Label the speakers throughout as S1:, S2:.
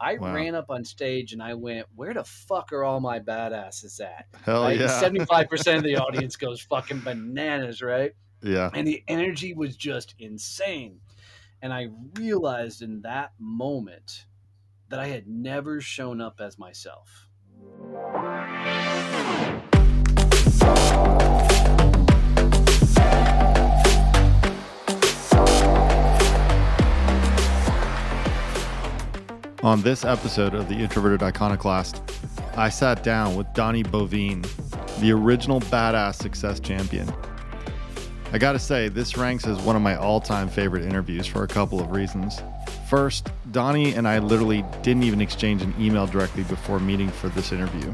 S1: I
S2: Wow.
S1: ran up on stage and I went, "Where the fuck are all my badasses at?"
S2: Hell
S1: Like,
S2: yeah.
S1: 75% of the audience goes fucking bananas, right?
S2: yeah.
S1: And the energy was just insane. And I realized in that moment that I had never shown up as myself.
S2: On this episode of the Introverted Iconoclast, I sat down with Donnie Boivin, the original badass success champion. I gotta say, this ranks as one of my all time favorite interviews for a couple of reasons. First, Donnie and I literally didn't even exchange an email directly before meeting for this interview.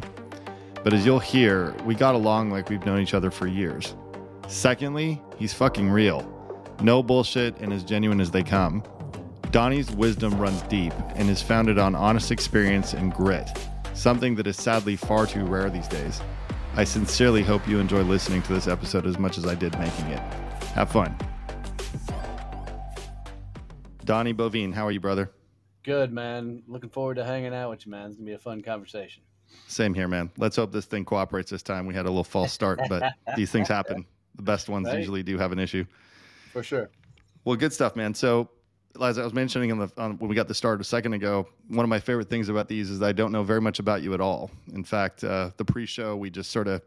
S2: But as you'll hear, we got along like we've known each other for years. Secondly, he's fucking real. No bullshit and as genuine as they come. Donnie's wisdom runs deep and is founded on honest experience and grit, something that is sadly far too rare these days. I sincerely hope you enjoy listening to this episode as much as I did making it. Have fun. Donnie Boivin, how are you, brother?
S1: Good, man. Looking forward to hanging out with you, man. It's going to be a fun conversation.
S2: Same here, man. Let's hope this thing cooperates this time. We had a little false start, but these things happen. The best ones
S1: Right.
S2: usually do have an issue.
S1: For sure.
S2: Well, good stuff, man. So, as I was mentioning on the on, when we got the start a second ago, one of my favorite things about these is I don't know very much about you at all. In fact, uh, the pre-show we just sort of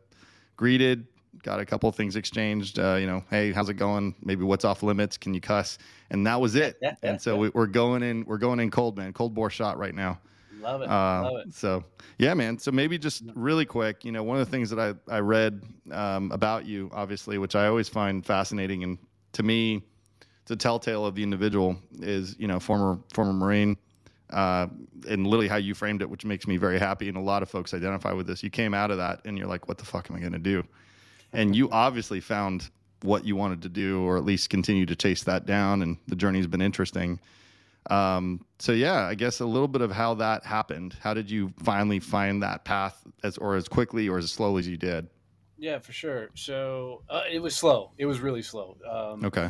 S2: greeted, got a couple of things exchanged. Uh, you know, hey, how's it going? Maybe what's off limits? Can you cuss? And that was it. and so we, we're going in. We're going in cold, man. Cold bore shot right now.
S1: Love it.
S2: Uh,
S1: Love it.
S2: So yeah, man. So maybe just really quick, you know, one of the things that I I read um, about you, obviously, which I always find fascinating, and to me, it's a telltale of the individual is you know former former Marine. Uh, and literally how you framed it, which makes me very happy, and a lot of folks identify with this. You came out of that, and you're like, "What the fuck am I going to do?" And you obviously found what you wanted to do, or at least continue to chase that down. And the journey's been interesting. Um, so yeah, I guess a little bit of how that happened. How did you finally find that path as or as quickly or as slowly as you did?
S1: Yeah, for sure. So uh, it was slow. It was really slow. Um,
S2: Okay.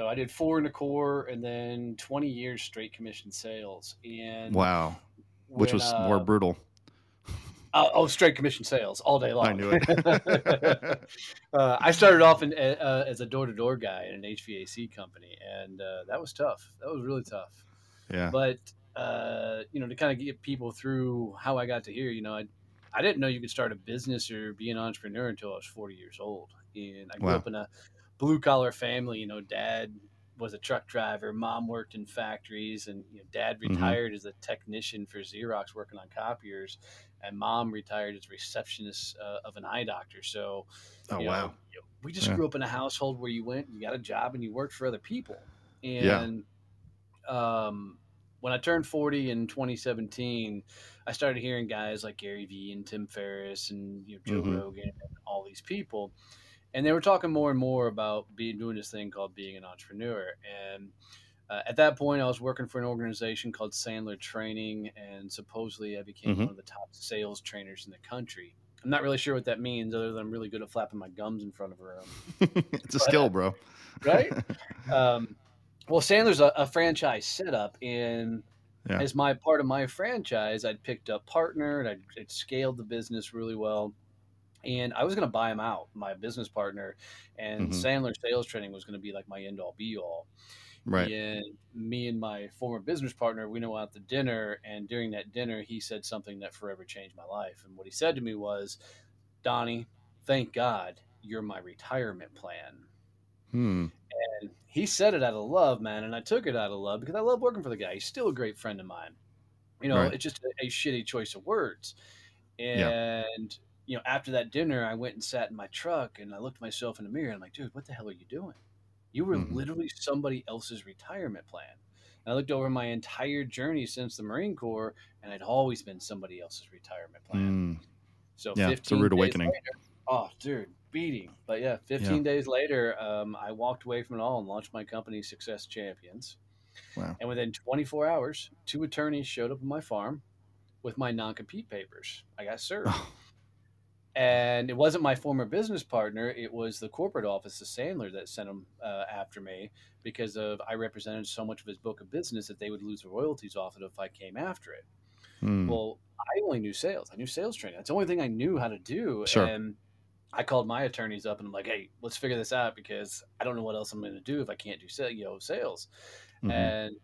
S1: So I did four in the core and then 20 years straight commission sales. And
S2: Wow. Which
S1: when,
S2: was
S1: uh,
S2: more brutal.
S1: uh, oh, straight commission sales all day long.
S2: I knew it.
S1: uh, I started off in, uh, as a door to door guy in an HVAC company, and uh, that was tough. That was really tough.
S2: yeah.
S1: But uh, you know, to kind of get people through how I got to here, you know, I I didn't know you could start a business or be an entrepreneur until I was 40 years old, and I grew
S2: Wow.
S1: up in a blue collar family. You know, dad was a truck driver, mom worked in factories, and you know, dad
S2: Mhm.
S1: retired as a technician for Xerox working on copiers, and mom retired as receptionist uh, of an eye doctor. So,
S2: Oh
S1: know,
S2: wow.
S1: we just
S2: Yeah.
S1: grew up in a household where you went, you got a job, and you worked for other people.
S2: Yeah.
S1: And um, when I turned 40 in 2017, I started hearing guys like Gary Vee and Tim Ferriss and you know, Joe
S2: Mhm.
S1: Rogan and all these people. And they were talking more and more about being doing this thing called being an entrepreneur. And uh, at that point, I was working for an organization called Sandler Training, and supposedly I became
S2: Mhm.
S1: one of the top sales trainers in the country. I'm not really sure what that means, other than I'm really good at flapping my gums in front of a room
S2: it's a skill, bro.
S1: right? um, well, Sandler's a, a franchise setup, and
S2: Yeah.
S1: as my part of my franchise, I'd picked up partner and I'd, I'd scaled the business really well. And I was going to buy him out, my business partner, and
S2: Mhm.
S1: Sandler Sales Training was going to be like my end all be all.
S2: right.
S1: And me and my former business partner, we went out to dinner, and during that dinner, he said something that forever changed my life. And what he said to me was, "Donnie, thank God you're my retirement plan."
S2: Hmm.
S1: And he said it out of love, man, and I took it out of love because I love working for the guy. He's still a great friend of mine. You know,
S2: Right.
S1: it's just a, a shitty choice of words.
S2: Yeah.
S1: You know, after that dinner, I went and sat in my truck and I looked myself in the mirror and I'm like, dude, what the hell are you doing? You were
S2: Mhm.
S1: literally somebody else's retirement plan. And I looked over my entire journey since the Marine Corps, and I'd always been somebody else's retirement plan.
S2: Mm.
S1: So
S2: Yeah,
S1: 15
S2: it's a rude awakening.
S1: later- oh, dude, beating. But yeah, 15 days later, um, I walked away from it all and launched my company, Success Champions.
S2: Wow.
S1: And within 24 hours, two attorneys showed up on my farm with my non-compete papers. I got served.
S2: Oh.
S1: And it wasn't my former business partner; it was the corporate office of Sandler that sent him uh, after me because of I represented so much of his book of business that they would lose the royalties off it if I came after it.
S2: Hmm.
S1: Well, I only knew sales. I knew sales training. That's the only thing I knew how to do.
S2: Sure.
S1: And I called my attorneys up and I'm like, hey, let's figure this out because I don't know what else I'm going to do if I can't do sales, you know, sales.
S2: Mhm.
S1: And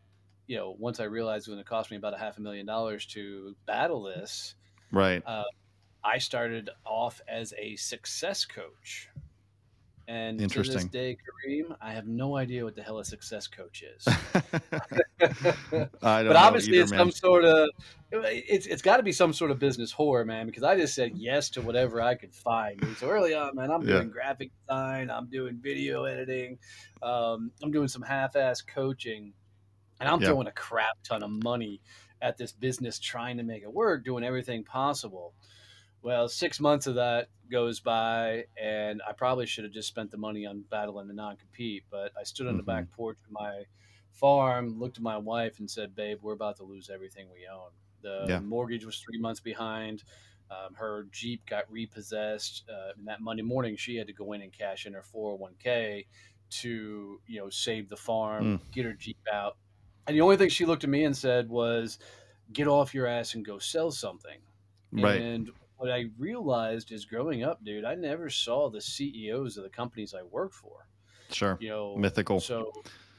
S1: you know, once I realized it was going to cost me about a half a million dollars to battle this,
S2: right.
S1: uh, I started off as a success coach. And to this day, Kareem, I have no idea what the hell a success coach is.
S2: I don't
S1: but obviously,
S2: either,
S1: it's
S2: man.
S1: some sort of it's it's got to be some sort of business horror, man. Because I just said yes to whatever I could find. And so early on, man, I'm
S2: Yeah.
S1: doing graphic design, I'm doing video editing, um, I'm doing some half-ass coaching, and I'm
S2: Yeah.
S1: throwing a crap ton of money at this business, trying to make it work, doing everything possible. Well, six months of that goes by, and I probably should have just spent the money on battling the non-compete. But I stood on the
S2: Mhm.
S1: back porch of my farm, looked at my wife, and said, "Babe, we're about to lose everything we own. The
S2: Yeah.
S1: mortgage was three months behind. Um, her Jeep got repossessed. Uh, and that Monday morning, she had to go in and cash in her 401k to, you know, save the farm, get her Jeep out. And the only thing she looked at me and said was, "Get off your ass and go sell something."
S2: Right.
S1: And what I realized is growing up, dude, I never saw the CEOs of the companies I worked for.
S2: Sure.
S1: You know,
S2: Mythical.
S1: So,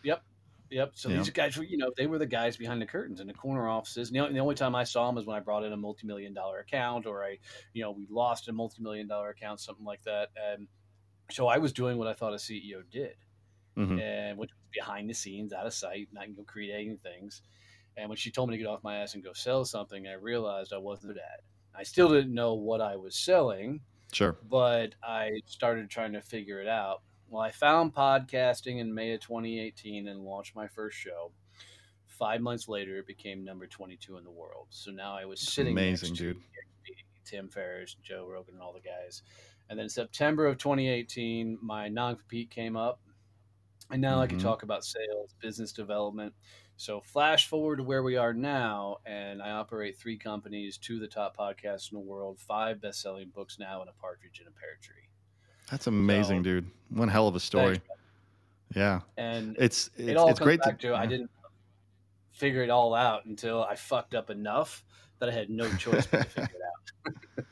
S1: yep, yep. So
S2: Yeah.
S1: these guys were, you know, they were the guys behind the curtains in the corner offices. And the, only- the only time I saw them was when I brought in a multi-million dollar account, or I, you know, we lost a multi-million dollar account, something like that. And so I was doing what I thought a CEO did
S2: Mhm.
S1: and which was behind the scenes, out of sight, not you know, creating things. And when she told me to get off my ass and go sell something, I realized I wasn't good at. it. I still didn't know what I was selling,
S2: Sure.
S1: but I started trying to figure it out. Well, I found podcasting in May of 2018 and launched my first show. Five months later, it became number 22 in the world. So now I was sitting
S2: amazing,
S1: next to
S2: dude.
S1: Tim Ferriss, Joe Rogan, and all the guys. And then September of 2018, my non-compete came up, and now I can
S2: Mhm.
S1: talk about sales, business development. So flash forward to where we are now, and I operate three companies, two of the top podcasts in the world, five best-selling books now, and a partridge in a pear tree.
S2: That's amazing,
S1: So-
S2: dude. One hell of a story.
S1: Thanks,
S2: Yeah.
S1: And
S2: It's it's,
S1: it all
S2: it's
S1: comes
S2: great
S1: back
S2: to,
S1: to, I didn't figure it all out until I fucked up enough that I had no choice but to figure it out.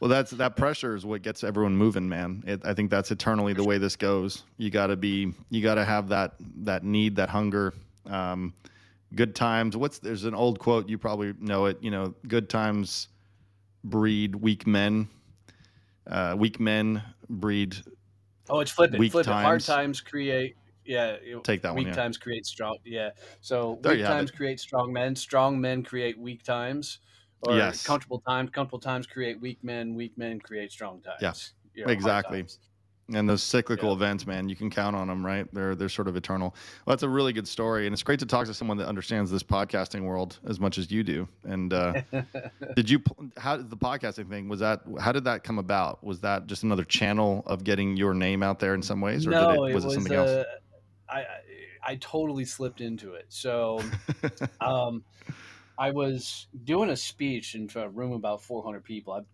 S2: Well, that's that pressure is what gets everyone moving, man. It, I think that's eternally the way this goes. You got to be, you got to have that that need, that hunger. Um, good times. What's there's an old quote you probably know it. You know, good times breed weak men. Uh, weak men breed.
S1: Oh, it's flipping.
S2: Weak
S1: flipping. Hard
S2: times.
S1: times create. Yeah,
S2: Take that one,
S1: Weak
S2: yeah.
S1: times create strong. Yeah. So
S2: There
S1: weak times
S2: it.
S1: create strong men. Strong men create weak times. Or
S2: Yes.
S1: comfortable times. Comfortable times create weak men. Weak men create strong times.
S2: Yeah,
S1: You know,
S2: exactly.
S1: times.
S2: And those cyclical
S1: Yeah.
S2: events, man, you can count on them, right? They're they're sort of eternal. Well, that's a really good story, and it's great to talk to someone that understands this podcasting world as much as you do. And uh, did you? How did the podcasting thing was that? How did that come about? Was that just another channel of getting your name out there in some ways, or
S1: no,
S2: did it, was it something
S1: uh,
S2: else?
S1: I, I I totally slipped into it. So um, I was doing a speech in a room about 400 people. I've,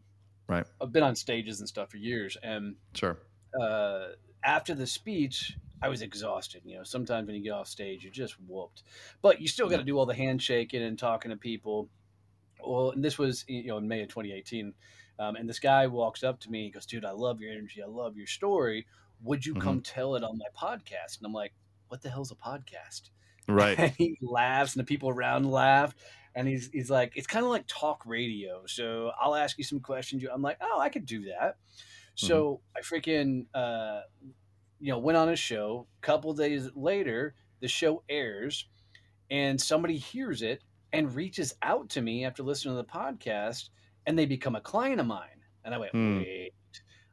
S2: Right.
S1: I've been on stages and stuff for years, and
S2: Sure.
S1: Uh, after the speech, I was exhausted. You know, sometimes when you get off stage, you're just whooped, but you still got to do all the handshaking and talking to people. Well, and this was you know in May of 2018, um, and this guy walks up to me. He goes, "Dude, I love your energy. I love your story. Would you come tell it on my podcast?" And I'm like, "What the hell's a podcast?"
S2: Right.
S1: And he laughs, and the people around laugh. And he's, he's like, it's kind of like talk radio. So I'll ask you some questions. I'm like, oh, I could do that. So I freaking, uh, you know, went on a show. Couple days later, the show airs, and somebody hears it and reaches out to me after listening to the podcast, and they become a client of mine. And I went,
S2: Hmm.
S1: wait,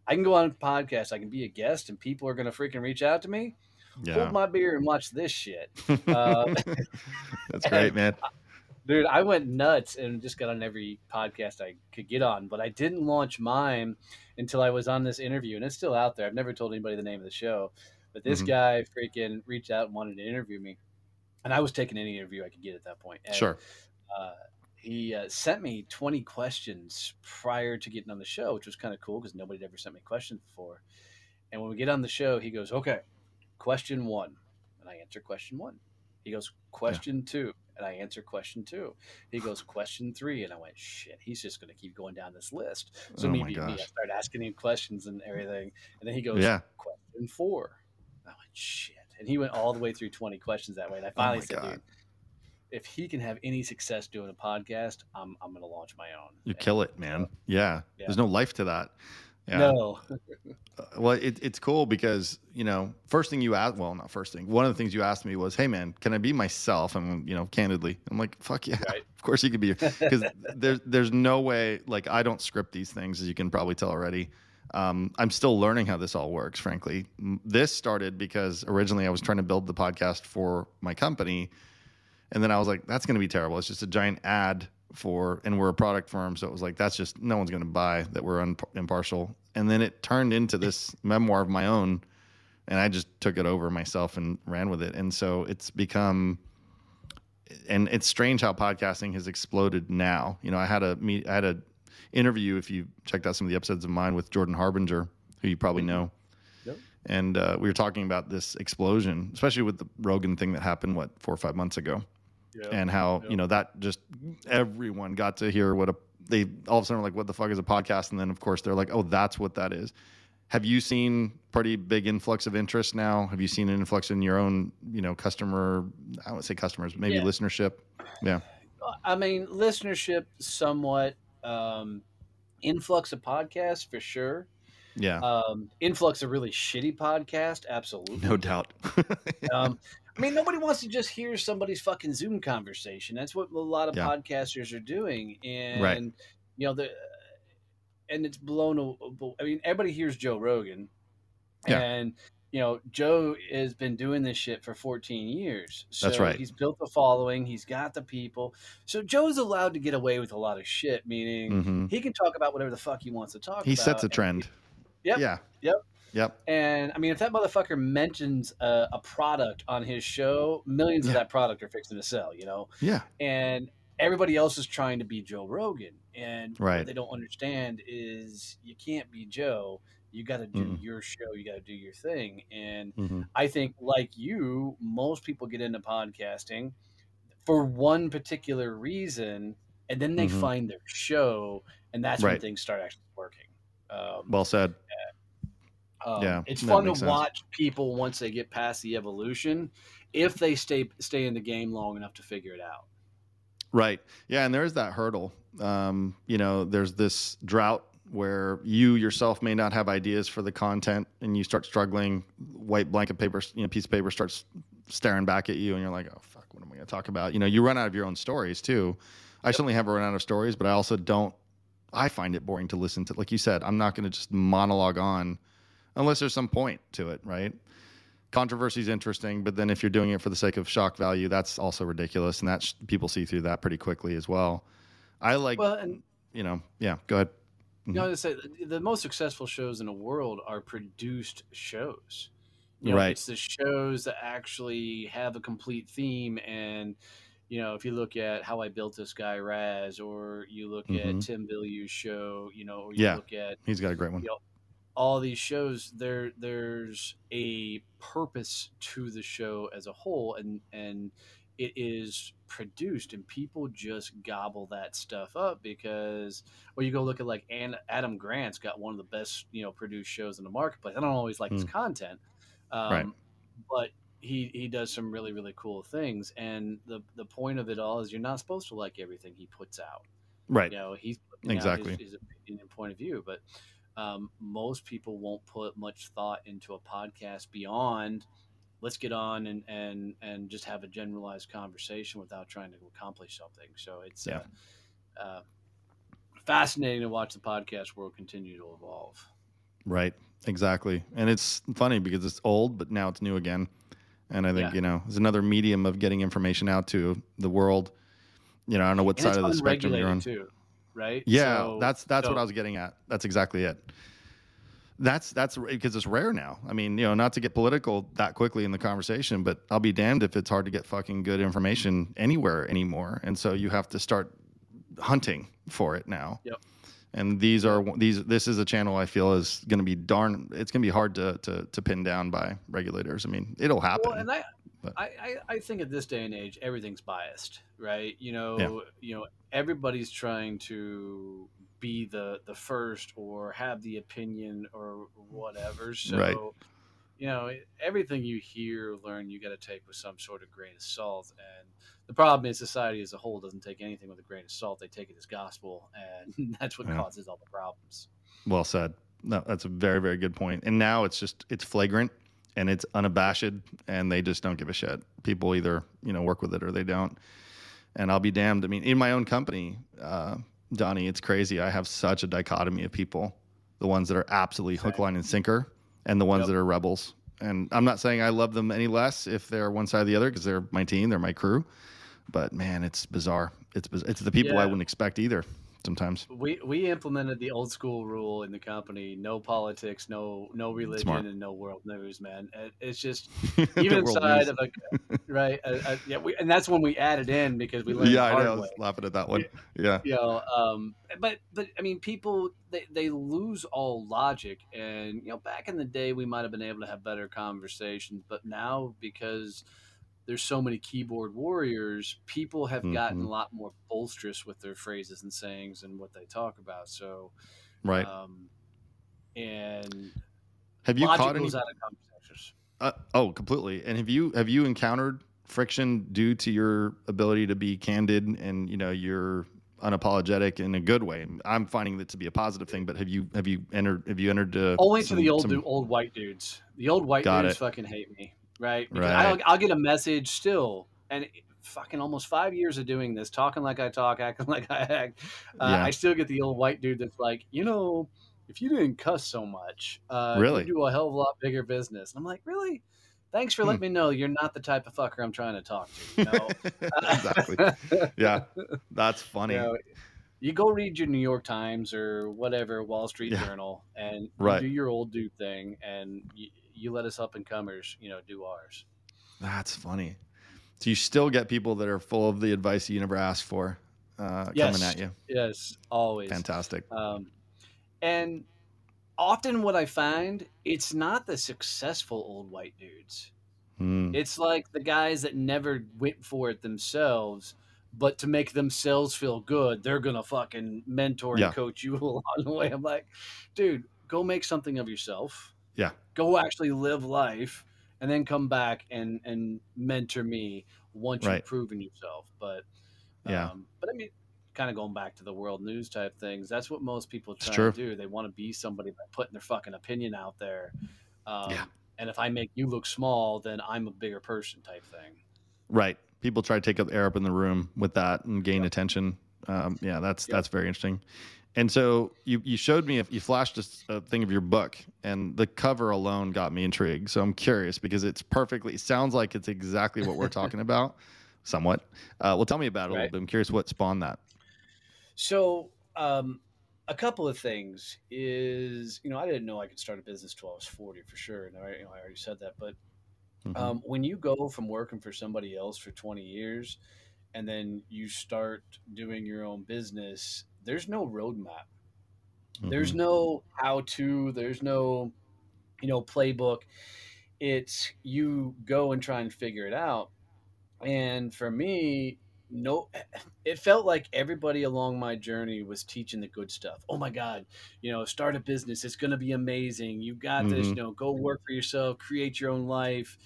S1: I can go on a podcast, I can be a guest, and people are going to freaking reach out to me.
S2: Yeah.
S1: Hold my beer and watch this shit. Uh,
S2: That's great, man.
S1: Dude, I went nuts and just got on every podcast I could get on, but I didn't launch mine until I was on this interview, and it's still out there. I've never told anybody the name of the show, but this
S2: Mhm.
S1: guy freaking reached out and wanted to interview me, and I was taking any interview I could get at that point. And,
S2: Sure.
S1: Uh, he uh, sent me 20 questions prior to getting on the show, which was kind of cool because nobody had ever sent me questions before. And when we get on the show, he goes, "Okay, question one," and I answer question one. He goes, "Question two," and I answer question two. He goes question three, and I went, shit, he's just going to keep going down this list. So
S2: Oh
S1: me, me, I start asking him questions and everything, and then he goes,
S2: Yeah.
S1: question four. I went, shit, and he went all the way through twenty questions that way, and I
S2: Oh
S1: finally
S2: my
S1: said,
S2: God.
S1: dude. If he can have any success doing a podcast, I'm I'm going to launch my own.
S2: You
S1: And,
S2: kill it, man. Yeah.
S1: Yeah.
S2: There's no life to that. Yeah.
S1: No,
S2: Uh, Well, it, it's cool because you know, first thing you asked, well, not first thing. One of the things you asked me was, "Hey, man, can I be myself?" And you know, candidly, I'm like, "Fuck yeah,
S1: Right.
S2: of course you could be." Because there's there's no way. Like, I don't script these things, as you can probably tell already. Um, I'm still learning how this all works. Frankly, this started because originally I was trying to build the podcast for my company, and then I was like, "That's going to be terrible. It's just a giant ad for, and we're a product firm, so it was like that's just no one's going to buy that we're un- impartial." And then it turned into this memoir of my own, and I just took it over myself and ran with it. And so it's become, and it's strange how podcasting has exploded now. You know, I had a meet, I had a interview. If you checked out some of the episodes of mine with Jordan Harbinger, who you probably know.
S1: Yep.
S2: And uh, we were talking about this explosion, especially with the Rogan thing that happened, what, four or five months ago And how
S1: Yep.
S2: you know that just everyone got to hear what a they all of a sudden were like what the fuck is a podcast and then of course they're like oh that's what that is have you seen pretty big influx of interest now have you seen an influx in your own you know customer i would say customers maybe
S1: Yeah.
S2: listenership yeah
S1: I mean, listenership somewhat, um, influx of podcasts for sure.
S2: yeah
S1: Um, influx of really shitty podcast, absolutely.
S2: no doubt
S1: Um, I mean, nobody wants to just hear somebody's fucking Zoom conversation. That's what a lot of
S2: Yeah.
S1: podcasters are doing, and
S2: Right.
S1: you know the, and it's blown. I mean, everybody hears Joe Rogan,
S2: Yeah.
S1: and you know Joe has been doing this shit for 14 years. So
S2: That's right.
S1: He's built a following. He's got the people. So Joe's allowed to get away with a lot of shit. Meaning
S2: hmm
S1: he can talk about whatever the fuck he wants to talk.
S2: he
S1: about, He
S2: sets a trend
S1: Yep.
S2: yeah
S1: Yep.
S2: Yep
S1: and I mean, if that motherfucker mentions a, a product on his show, millions of that product are fixing to sell, you know?
S2: yeah
S1: And everybody else is trying to be Joe Rogan. And
S2: Right.
S1: what they don't understand is you can't be Joe. You got to do
S2: Mm-mm.
S1: your show. You got to do your thing. And
S2: hmm
S1: I think, like you, most people get into podcasting for one particular reason, and then they
S2: Mhm.
S1: find their show, and that's when things start actually working. Um,
S2: well said
S1: um,
S2: Yeah,
S1: it's fun to
S2: sense.
S1: watch people once they get past the evolution, if they stay stay in the game long enough to figure it out.
S2: Right. Yeah, and there's that hurdle. Um, you know, there's this drought where you yourself may not have ideas for the content and you start struggling, white blanket paper, you know, piece of paper starts staring back at you and you're like, "Oh fuck, what am I going to talk about?" You know, you run out of your own stories too. I certainly have run out of stories, but I also don't I find it boring to listen to. Like you said, I'm not going to just monologue on unless there's some point to it, right? Controversy is interesting, but then if you're doing it for the sake of shock value, that's also ridiculous, and that sh- people see through that pretty quickly as well. I like,
S1: Well, and
S2: you know, yeah. Go ahead.
S1: you know, to say the- most successful shows in the world are produced shows. You know,
S2: Right.
S1: It's the shows that actually have a complete theme and. You know, if you look at how I built this guy Raz, or you look
S2: Mhm.
S1: at Tom Bilyeu's show, you know, or you
S2: Yeah.
S1: look at
S2: He's got a great one.
S1: you know, all these shows there there's a purpose to the show as a whole and and it is produced and people just gobble that stuff up because well you go look at like An- adam grant's got one of the best you know produced shows in the marketplace i don't always like his content um,
S2: Right.
S1: but he he does some really really cool things and the the point of it all is you're not supposed to like everything he puts out
S2: Right.
S1: you know he's
S2: Exactly.
S1: his, his opinion and point of view but um, most people won't put much thought into a podcast beyond let's get on and and and just have a generalized conversation without trying to accomplish something so it's
S2: Yeah.
S1: uh, uh, fascinating to watch the podcast world continue to evolve
S2: Right. Exactly. And it's funny because it's old, but now it's new again. And I think,
S1: Yeah.
S2: you know, it's another medium of getting information out to the world. You know, I don't know what
S1: and
S2: side of the spectrum you're on.
S1: too right
S2: Yeah,
S1: So-
S2: that's that's what I was getting at. That's exactly it. That's that's because it's rare now. I mean, you know, not to get political that quickly in the conversation, but I'll be damned if it's hard to get fucking good information anywhere anymore. And so you have to start hunting for it now.
S1: Yep.
S2: And these are these. This is a channel I feel is going to be darn. It's going to be hard to to to pin down by regulators. I mean, it'll happen.
S1: Well, and I
S2: But
S1: I, I, I think at this day and age, everything's biased, right? You know,
S2: Yeah.
S1: you know, everybody's trying to be the the first or have the opinion or whatever. So,
S2: Right.
S1: you know, everything you hear, learn, you got to take with some sort of grain of salt. And the problem is, society as a whole doesn't take anything with a grain of salt. They take it as gospel, and that's what
S2: Yeah.
S1: causes all the problems.
S2: well said. No, that's a very very good point. And now it's just it's flagrant and it's unabashed, and they just don't give a shit. People either you know work with it or they don't. And I'll be damned. I mean, in my own company, uh, Donnie, it's crazy. I have such a dichotomy of people: the ones that are absolutely hook, line, and sinker, and the ones
S1: Yep.
S2: that are rebels. And I'm not saying I love them any less if they're one side or the other because they're my team, they're my crew. But man, it's bizarre. It's it's the people I wouldn't expect either. Sometimes.
S1: We we implemented the old school rule in the company: no politics, no no religion,
S2: Smart.
S1: and no world news. Man, It- it's just even inside of a right. Uh, uh, yeah, we, and that's when we added in because we learned
S2: yeah, I know. I was laughing at that one. Yeah.
S1: You know, um, but but I mean, people they, they lose all logic, and you know, back in the day, we might have been able to have better conversations, but now because there's so many keyboard warriors, people have gotten
S2: Mhm.
S1: a lot more bolsterous with their phrases and sayings and what they talk about. So,
S2: Right.
S1: um, and
S2: have you caught any?
S1: goes out of conversations.
S2: Uh, oh, completely. And have you have you encountered friction due to your ability to be candid and you know you're unapologetic in a good way? I'm finding that to be a positive thing. But have you have you entered have you entered uh,
S1: Only to the old
S2: some-
S1: old white dudes. The old white
S2: Got
S1: dudes
S2: it.
S1: fucking hate me, right? Because
S2: Right.
S1: I'll, I'll get a message still, and fucking almost five years of doing this, talking like I talk, acting like I act. Uh,
S2: Yeah.
S1: I still get the old white dude that's like, you know, if you didn't cuss so much, uh,
S2: Really?
S1: do a hell of a lot bigger business. And I'm like, really? Thanks for
S2: Hmm.
S1: letting me know you're not the type of fucker I'm trying to talk to. You know?
S2: exactly. Yeah, that's funny.
S1: You, know, you go read your New York Times or whatever Wall Street
S2: Yeah.
S1: Journal, and
S2: Right.
S1: do your old dude thing, and you, you let us up and comers, you know, do ours.
S2: That's funny. So you still get people that are full of the advice you never asked for uh,
S1: Yes.
S2: coming at you.
S1: Yes, always.
S2: Fantastic.
S1: Um, and often, what I find, it's not the successful old white dudes.
S2: Mm.
S1: It's like the guys that never went for it themselves, but to make themselves feel good, they're gonna fucking mentor and
S2: Yeah.
S1: coach you along the way. I'm like, dude, go make something of yourself.
S2: Yeah.
S1: Go actually live life, and then come back and and mentor me once
S2: Right.
S1: you've proven yourself. But
S2: Yeah.
S1: um, but I mean, kind of going back to the world news type things. That's what most people try to do. They want to be somebody by putting their fucking opinion out there. Um,
S2: Yeah.
S1: And if I make you look small, then I'm a bigger person type thing.
S2: Right. People try to take up air up in the room with that and gain
S1: Yep.
S2: attention. Um, yeah, that's
S1: Yep.
S2: that's very interesting. And so you you showed me if you flashed a, a thing of your book, and the cover alone got me intrigued. So I'm curious because it's perfectly. It sounds like it's exactly what we're talking about, somewhat. Uh, well, tell me about it a little bit. I'm curious what spawned that.
S1: So, um, a couple of things is, you know, I didn't know I could start a business till I was 40 for sure. And I, you know, I already said that, but
S2: Mhm.
S1: um, when you go from working for somebody else for 20 years and then you start doing your own business, there's no roadmap. There's
S2: Mhm.
S1: no how to, there's no, you know, playbook. It's you go and try and figure it out. And for me, no, it felt like everybody along my journey was teaching the good stuff. Oh my God, you know, start a business. It's going to be amazing. You got this, you know, go work for yourself, create your own life.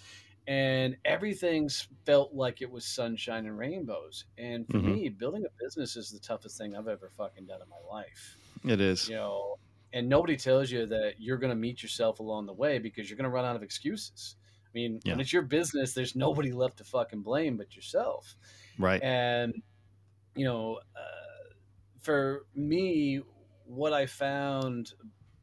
S1: And everything's felt like it was sunshine and rainbows. And for
S2: Mhm.
S1: me, building a business is the toughest thing I've ever fucking done in my life
S2: It is.
S1: you know and nobody tells you that you're going to meet yourself along the way because you're going to run out of excuses i mean
S2: Yeah.
S1: when it's your business there's nobody left to fucking blame but yourself
S2: Right.
S1: and you know uh, for me what i found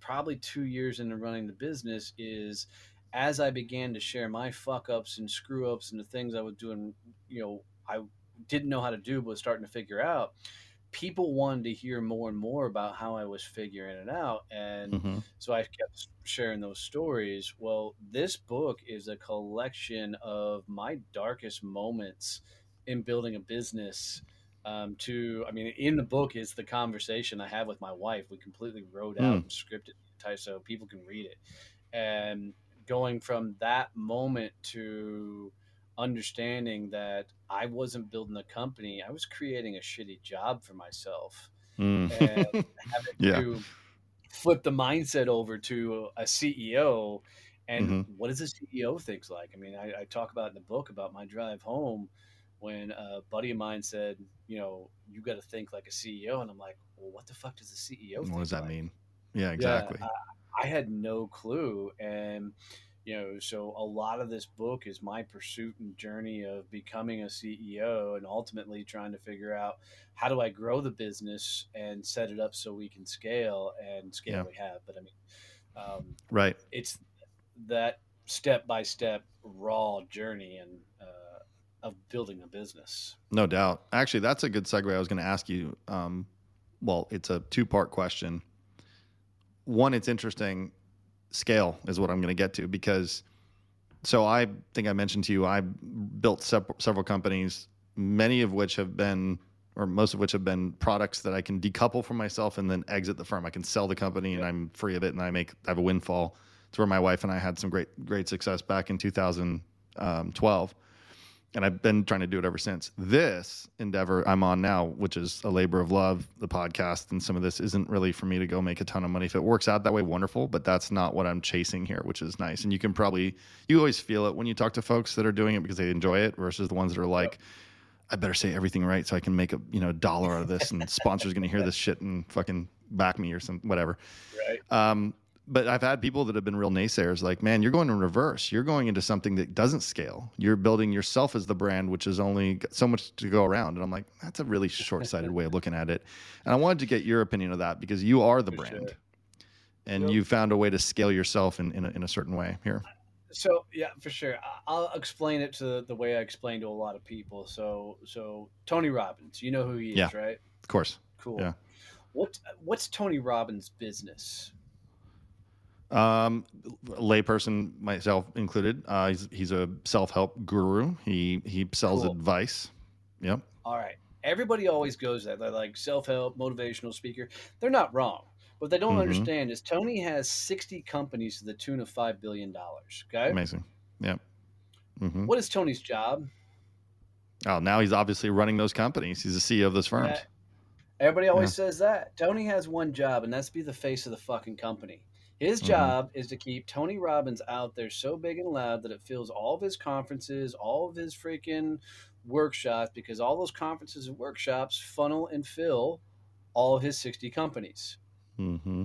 S1: probably two years into running the business is as i began to share my fuck ups and screw ups and the things i was doing you know i didn't know how to do but was starting to figure out people wanted to hear more and more about how i was figuring it out and
S2: hmm
S1: so I kept sharing those stories. Well, this book is a collection of my darkest moments in building a business. Um, to, I mean, in the book is the conversation I have with my wife. We completely wrote out
S2: Hmm.
S1: and scripted so people can read it. And going from that moment to understanding that I wasn't building a company, I was creating a shitty job for myself.
S2: Mm.
S1: And having
S2: Yeah.
S1: to flip the mindset over to a CEO and
S2: Mhm.
S1: what does a CEO think like? I mean, I, I talk about in the book about my drive home when a buddy of mine said, you know, you got to think like a CEO. And I'm like, well, what the fuck does a CEO
S2: What does that
S1: like?
S2: mean? Yeah, exactly.
S1: Yeah, I, had no clue. And, you know, so a lot of this book is my pursuit and journey of becoming a CEO and ultimately trying to figure out how do I grow the business and set it up so we can scale and scale
S2: Yeah.
S1: we have. But I mean, um,
S2: right.
S1: it's that step by step raw journey and uh, of building a business.
S2: No doubt. Actually, that's a good segue. I was going to ask you. Um, well, it's a two part question. One, it's interesting. Scale is what I'm going to get to because, so I think I mentioned to you, I built sep- several companies, many of which have been, or most of which have been products that I can decouple from myself and then exit the firm. I can sell the company and I'm free of it and I make, I have a windfall. It's where my wife and I had some great, great success back in 2012 um, and I've been trying to do it ever since. This endeavor I'm on now, which is a labor of love, the podcast, and some of this isn't really for me to go make a ton of money. If it works out that way, wonderful. But that's not what I'm chasing here, which is nice. And you can probably you always feel it when you talk to folks that are doing it because they enjoy it versus the ones that are like. I better say everything right so I can make a you know dollar out of this, and sponsors going to hear this shit and fucking back me or some whatever.
S1: Right.
S2: Um, but I've had people that have been real naysayers, like, man, you're going in reverse. You're going into something that doesn't scale. You're building yourself as the brand, which is only got so much to go around. And I'm like, that's a really short sighted way of looking at it. And I wanted to get your opinion of that because you are the
S1: For
S2: brand
S1: sure.
S2: and
S1: Yep.
S2: you found a way to scale yourself in, in, a, in a certain way here.
S1: So yeah, for sure. I'll explain it to the way I explain to a lot of people. So so Tony Robbins, you know who he is,
S2: Yeah.
S1: right?
S2: Of course.
S1: Cool.
S2: Yeah.
S1: What what's Tony Robbins' business?
S2: Um, layperson, myself included. Uh, he's, he's a self help guru. He, he sells
S1: Cool.
S2: advice. Yep.
S1: All right. Everybody always goes that. They're like self help, motivational speaker. They're not wrong. What they don't
S2: Mhm.
S1: understand is Tony has 60 companies to the tune of $5 billion. Okay.
S2: Amazing. Yep. hmm
S1: What is Tony's job?
S2: Oh, now he's obviously running those companies. He's the CEO of those firms.
S1: Yeah. Everybody always says that. Tony has one job, and that's to be the face of the fucking company. His
S2: Mhm.
S1: job is to keep Tony Robbins out there so big and loud that it fills all of his conferences, all of his freaking workshops, because all those conferences and workshops funnel and fill all of his 60 companies.
S2: Mm-hmm.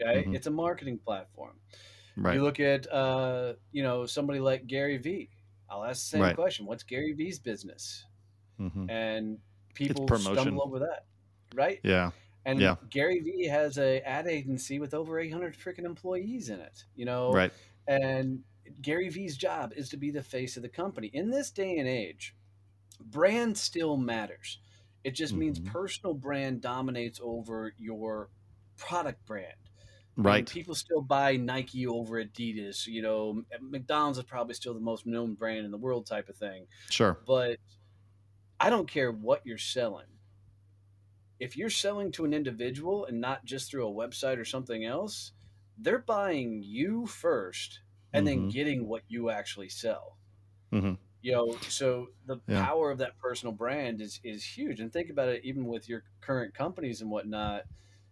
S1: Okay.
S2: Mhm.
S1: It's a marketing platform.
S2: Right.
S1: You look at, uh, you know, somebody like Gary Vee. I'll ask the same
S2: Right.
S1: question. What's Gary Vee's business?
S2: hmm
S1: And people stumble over that, right?
S2: Yeah.
S1: And
S2: Yeah.
S1: Gary Vee has a ad agency with over 800 freaking employees in it, you know?
S2: Right.
S1: And Gary Vee's job is to be the face of the company. In this day and age, brand still matters. It just means
S2: Mhm.
S1: personal brand dominates over your product brand.
S2: Right.
S1: people still buy Nike over Adidas. You know, McDonald's is probably still the most known brand in the world, type of thing.
S2: Sure.
S1: But I don't care what you're selling. If you're selling to an individual and not just through a website or something else, they're buying you first and then
S2: Mhm.
S1: getting what you actually sell.
S2: hmm
S1: You know, so the
S2: Yeah.
S1: power of that personal brand is is huge. And think about it, even with your current companies and whatnot.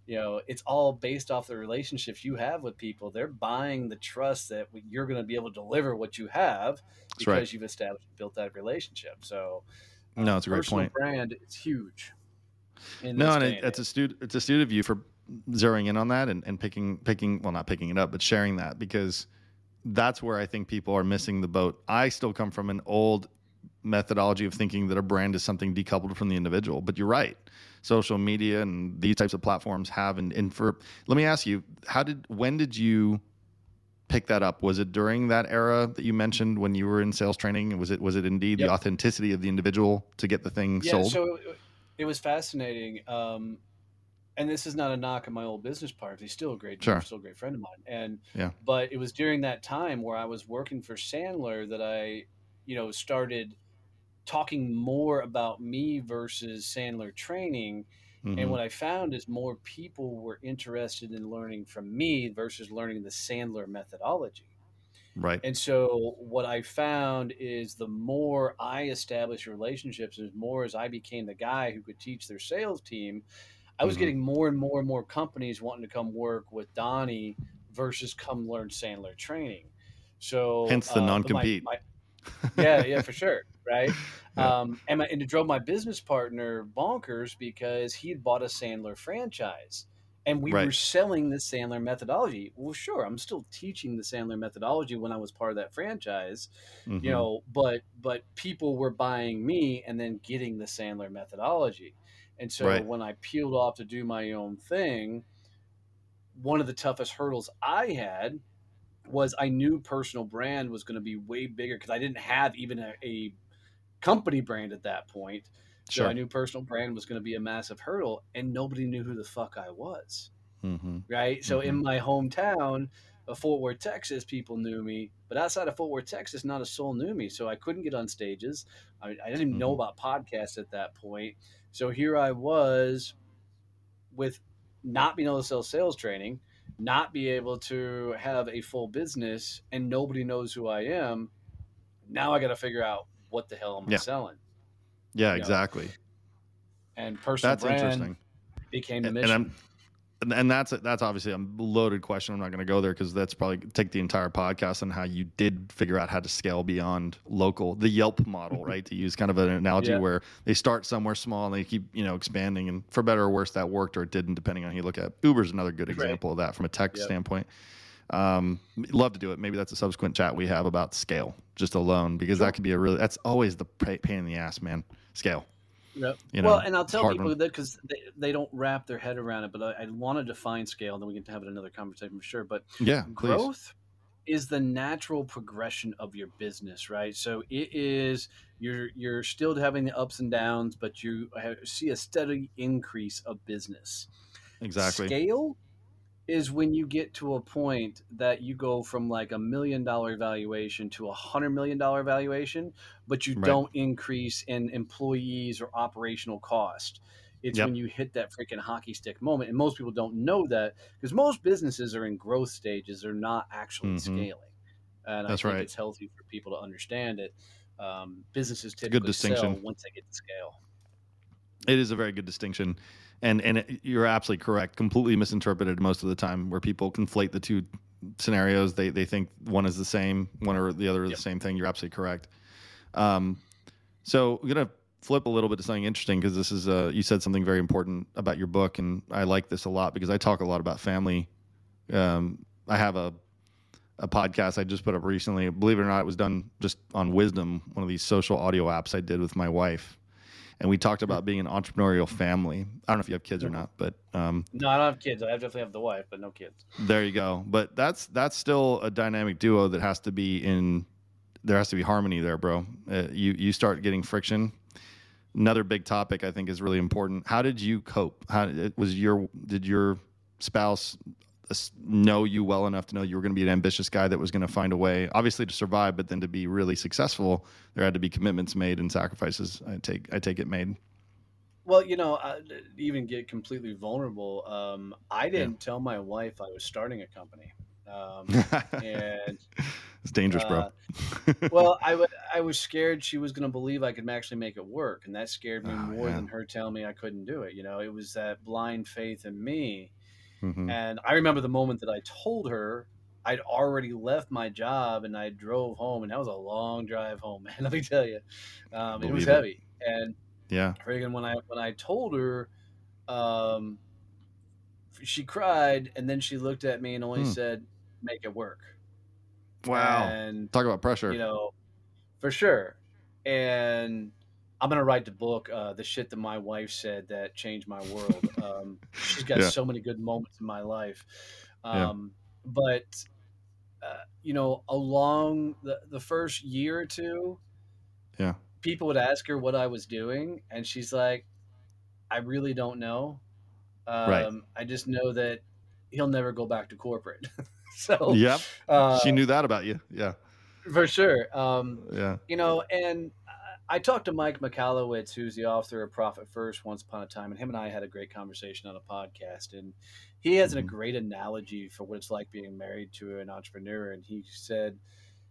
S1: You know, it's all based off the relationships you have with people. They're buying the trust that you're going to be able to deliver what you have
S2: That's
S1: because
S2: right.
S1: you've established built that relationship. So,
S2: No, it's a great point.
S1: brand it's huge.
S2: No, and it, it's a
S1: age.
S2: it's a student of you for zeroing in on that and, and picking picking well not picking it up but sharing that because that's where I think people are missing the boat. I still come from an old methodology of thinking that a brand is something decoupled from the individual, but you're right. Social media and these types of platforms have and, and for let me ask you, how did when did you pick that up? Was it during that era that you mentioned when you were in sales training? Was it was it indeed
S1: Yep.
S2: the authenticity of the individual to get the thing
S1: yeah,
S2: sold?
S1: so it, was fascinating. Um, and this is not a knock on my old business partner. He's still a great,
S2: Sure.
S1: still a great friend of mine. And
S2: Yeah.
S1: but it was during that time where I was working for Sandler that I, you know, started talking more about me versus Sandler training.
S2: Mhm.
S1: And what I found is more people were interested in learning from me versus learning the Sandler methodology.
S2: Right.
S1: And so what I found is the more I established relationships, as more as I became the guy who could teach their sales team, I was
S2: Mhm.
S1: getting more and more and more companies wanting to come work with Donnie versus come learn Sandler training. So
S2: Hence the
S1: uh,
S2: non-compete.
S1: yeah, yeah, for sure, right?
S2: Yeah.
S1: Um, and, my, and it drove my business partner bonkers because he had bought a Sandler franchise, and we were selling the Sandler methodology. Well, sure, I'm still teaching the Sandler methodology when I was part of that franchise,
S2: Mhm.
S1: you know, but but people were buying me and then getting the Sandler methodology, and so
S2: Right.
S1: when I peeled off to do my own thing, one of the toughest hurdles I had was I knew personal brand was going to be way bigger because I didn't have even a, a company brand at that point. So I knew personal brand was going to be a massive hurdle, and nobody knew who the fuck I was.
S2: hmm
S1: Right. So in
S2: Mhm.
S1: my hometown of Fort Worth, Texas, people knew me, but outside of Fort Worth, Texas, not a soul knew me. So I couldn't get on stages. I, I didn't even know
S2: Mhm.
S1: about podcasts at that point. So here I was with not being able to sell sales training, not be able to have a full business, and nobody knows who I am. Now I got to figure out what the hell am I
S2: Yeah.
S1: selling.
S2: Yeah,
S1: you know,
S2: exactly.
S1: And personal
S2: That's
S1: brand
S2: interesting.
S1: became the
S2: And-
S1: mission.
S2: and and, and that's that's obviously a loaded question. I'm not going to go there because that's probably take the entire podcast on how you did figure out how to scale beyond local, the Yelp model, right? To use kind of an analogy
S1: Yeah.
S2: where they start somewhere small and they keep you know expanding, and for better or worse, that worked or it didn't, depending on how you look at. it. Uber's another good
S1: Right.
S2: example of that from a tech
S1: Yep.
S2: standpoint. Um, love to do it. Maybe that's a subsequent chat we have about scale, just alone, because
S1: Sure.
S2: that could be a really. That's always the pain in the ass, man. Scale.
S1: Yep.
S2: You know,
S1: well, and I'll tell people
S2: when-
S1: that because they, they don't wrap their head around it, but I, I want to define scale, and then we can have another conversation for sure. But
S2: Yeah, please.
S1: growth is the natural progression of your business, right? So it is you're you're still having the ups and downs, but you have, see a steady increase of business.
S2: Exactly.
S1: Scale is when you get to a point that you go from like a million dollar valuation to a hundred million dollar valuation, but you
S2: Right.
S1: don't increase in employees or operational cost. It's
S2: Yep.
S1: when you hit that freaking hockey stick moment. And most people don't know that because most businesses are in growth stages, they're not actually
S2: Mhm.
S1: scaling. And
S2: That's
S1: I think
S2: right.
S1: it's healthy for people to understand it. Um, businesses
S2: good
S1: typically sell
S2: distinction.
S1: once they get to scale.
S2: It is a very good distinction, and and it, you're absolutely correct. Completely misinterpreted most of the time, where people conflate the two scenarios. They they think one is the same, one or the other is
S1: Yep.
S2: the same thing. You're absolutely correct. Um, so I'm gonna flip a little bit to something interesting because this is uh, you said something very important about your book, and I like this a lot because I talk a lot about family. Um, I have a a podcast I just put up recently. Believe it or not, it was done just on Wisdom, one of these social audio apps I did with my wife. And we talked about being an entrepreneurial family. I don't know if you have kids or not, but um,
S1: No, I don't have kids. I definitely have the wife, but no kids.
S2: there you go. But that's that's still a dynamic duo that has to be in. There has to be harmony there, bro. Uh, you you start getting friction. Another big topic I think is really important. How did you cope? How it was your did your spouse know you well enough to know you were going to be an ambitious guy that was going to find a way, obviously to survive, but then to be really successful? There had to be commitments made and sacrifices. I take I take it made.
S1: Well, you know, I, even get completely vulnerable. Um, I didn't tell my wife I was starting a company, um, and
S2: it's dangerous, bro.
S1: uh, well, I wa- I was scared she was going to believe I could actually make it work, and that scared me
S2: Oh,
S1: more
S2: yeah.
S1: than her telling me I couldn't do it. You know, it was that blind faith in me.
S2: Mhm.
S1: And I remember the moment that I told her I'd already left my job and I drove home, and that was a long drive home, man. Let me tell you, um, it was
S2: Believe it.
S1: heavy. And
S2: Yeah.
S1: friggin' when I when I told her, um, she cried, and then she looked at me and only
S2: Hmm.
S1: said, "Make it work."
S2: Wow.
S1: And
S2: Talk about pressure.
S1: you know, for sure. And I'm gonna write the book, uh, the shit that my wife said that changed my world. Um, she's got
S2: Yeah.
S1: so many good moments in my life,
S2: Yeah.
S1: um, but uh, you know, along the the first year or two,
S2: Yeah.
S1: people would ask her what I was doing, and she's like, "I really don't know. Um,
S2: Right.
S1: I just know that he'll never go back to corporate." so,
S2: Yep.
S1: uh,
S2: she knew that about you. Yeah.
S1: for sure. Um,
S2: Yeah.
S1: you know, and I talked to Mike Michalowicz, who's the author of Profit First, Once Upon a Time, and him and I had a great conversation on a podcast. And he has a
S2: Mhm.
S1: great analogy for what it's like being married to an entrepreneur. And he said,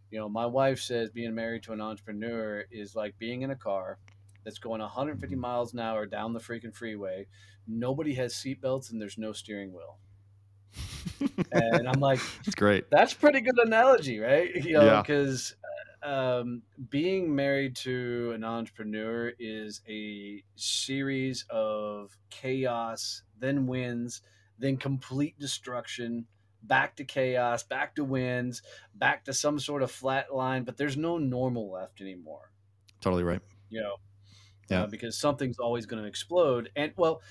S1: You know, my wife says being married to an entrepreneur is like being in a car that's going 150 miles an hour down the freaking freeway. Nobody has seatbelts and there's no steering wheel. and I'm like,
S2: it's great.
S1: That's pretty good analogy, right? You know, because. Um, being married to an entrepreneur is a series of chaos, then wins, then complete destruction, back to chaos, back to wins, back to some sort of flat line, but there's no normal left anymore.
S2: Totally right.
S1: You know,
S2: yeah,
S1: uh, because something's always going to explode. And well,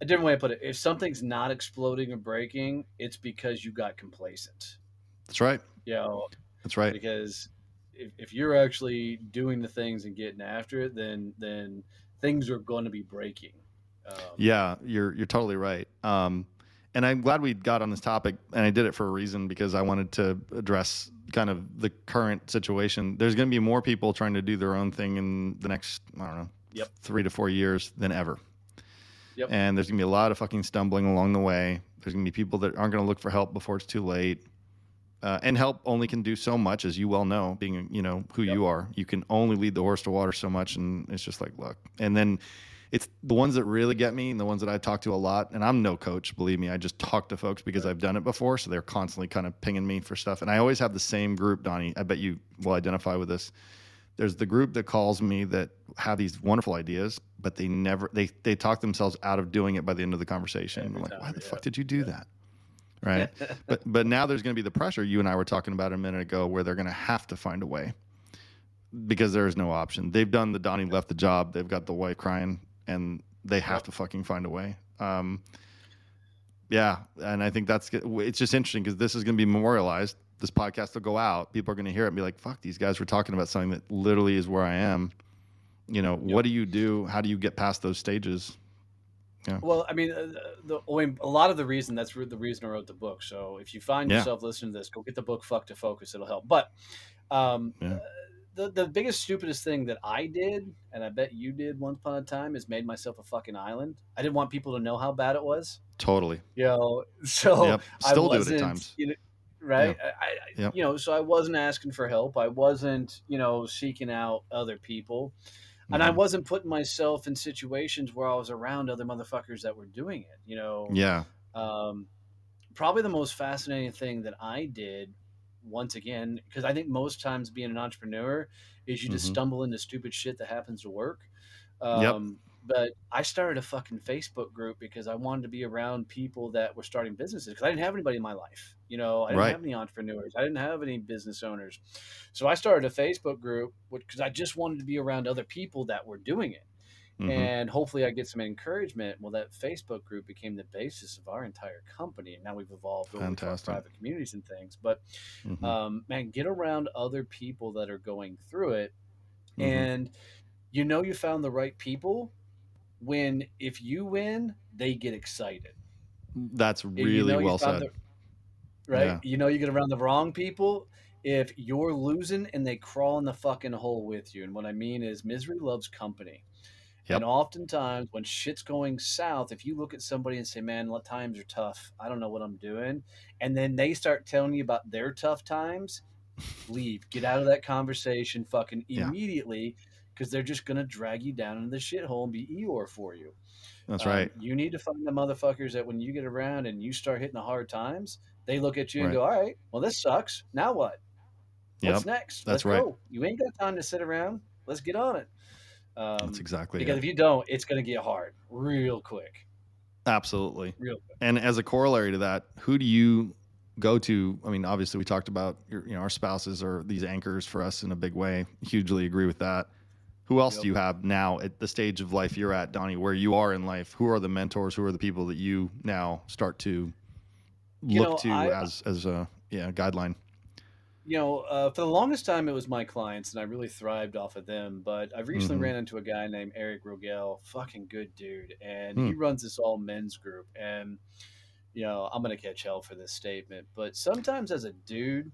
S1: a different way to put it: if something's not exploding or breaking, it's because you got complacent.
S2: That's right.
S1: You know,
S2: that's right.
S1: Because if, if you're actually doing the things and getting after it, then then things are going to be breaking.
S2: Um, yeah, you're you're totally right. Um, and I'm glad we got on this topic, and I did it for a reason because I wanted to address kind of the current situation. There's going to be more people trying to do their own thing in the next, I don't know,
S1: yep.
S2: three to four years than ever.
S1: Yep.
S2: And there's going to be a lot of fucking stumbling along the way. There's going to be people that aren't going to look for help before it's too late. Uh, and help only can do so much, as you well know, being you know who yep. you are. You can only lead the horse to water so much, and it's just like look. And then it's the ones that really get me and the ones that I talk to a lot. And I'm no coach, believe me. I just talk to folks because I've done it before. So they're constantly kind of pinging me for stuff. And I always have the same group, Donnie. I bet you will identify with this. There's the group that calls me that have these wonderful ideas, but they never they they talk themselves out of doing it by the end of the conversation. Every I'm like, time, why the yeah. fuck did you do yeah. that? Right. but but now there's going to be the pressure you and I were talking about a minute ago, where they're going to have to find a way because there is no option. They've done the Donnie left the job. They've got the wife crying and they have to fucking find a way. Um, yeah, and I think that's it's just interesting because this is going to be memorialized. This podcast will go out. People are going to hear it and be like, "Fuck, these guys were talking about something that literally is where I am." You know, yep. what do you do? How do you get past those stages?
S1: Yeah. Well, I mean, uh, the, the, a lot of the reason that's the reason I wrote the book. So if you find yeah. yourself listening to this, go get the book "Fuck to Focus." It'll help. But um, yeah. uh, the the biggest stupidest thing that I did, and I bet you did once upon a time, is made myself a fucking island. I didn't want people to know how bad it was.
S2: Totally.
S1: You know, so
S2: yep. still do it at times.
S1: You know, right? Yeah. I, I yep. you know, so I wasn't asking for help. I wasn't, you know, seeking out other people. And mm-hmm. I wasn't putting myself in situations where I was around other motherfuckers that were doing it, you know.
S2: Yeah.
S1: Um, probably the most fascinating thing that I did once again because I think most times being an entrepreneur is you just mm-hmm. stumble into stupid shit that happens to work. Um, yep. But I started a fucking Facebook group because I wanted to be around people that were starting businesses because I didn't have anybody in my life. You know, I didn't right. have any entrepreneurs. I didn't have any business owners. So I started a Facebook group because I just wanted to be around other people that were doing it. Mm-hmm. And hopefully, I get some encouragement. Well, that Facebook group became the basis of our entire company, and now we've evolved over to private communities and things. But mm-hmm. um, man, get around other people that are going through it, mm-hmm. and you know you found the right people when if you win, they get excited.
S2: That's really you know well said. The,
S1: right? Yeah. You know you get around the wrong people if you're losing and they crawl in the fucking hole with you. And what I mean is misery loves company. Yep. And oftentimes, when shit's going south, if you look at somebody and say, "Man, times are tough. I don't know what I'm doing," and then they start telling you about their tough times, leave. Get out of that conversation, fucking immediately, because they're just gonna drag you down into the shithole and be Eeyore for you.
S2: That's um, right.
S1: You need to find the motherfuckers that when you get around and you start hitting the hard times, they look at you right. and go, "All right, well, this sucks. Now what? What's yep. next?
S2: Let's
S1: That's right. Go. You ain't got time to sit around. Let's get on it."
S2: Um, That's exactly
S1: because
S2: it.
S1: if you don't, it's going to get hard real quick.
S2: Absolutely.
S1: Real quick.
S2: And as a corollary to that, who do you go to? I mean, obviously, we talked about your, you know our spouses are these anchors for us in a big way. Hugely agree with that. Who else yep. do you have now at the stage of life you're at, Donnie, where you are in life? Who are the mentors? Who are the people that you now start to look know, to I, as as a yeah guideline?
S1: you know, uh, for the longest time, it was my clients, and I really thrived off of them. But I've recently mm-hmm. ran into a guy named Eric Rogel, fucking good dude, and mm. he runs this all men's group. And you know, I'm gonna catch hell for this statement, but sometimes as a dude,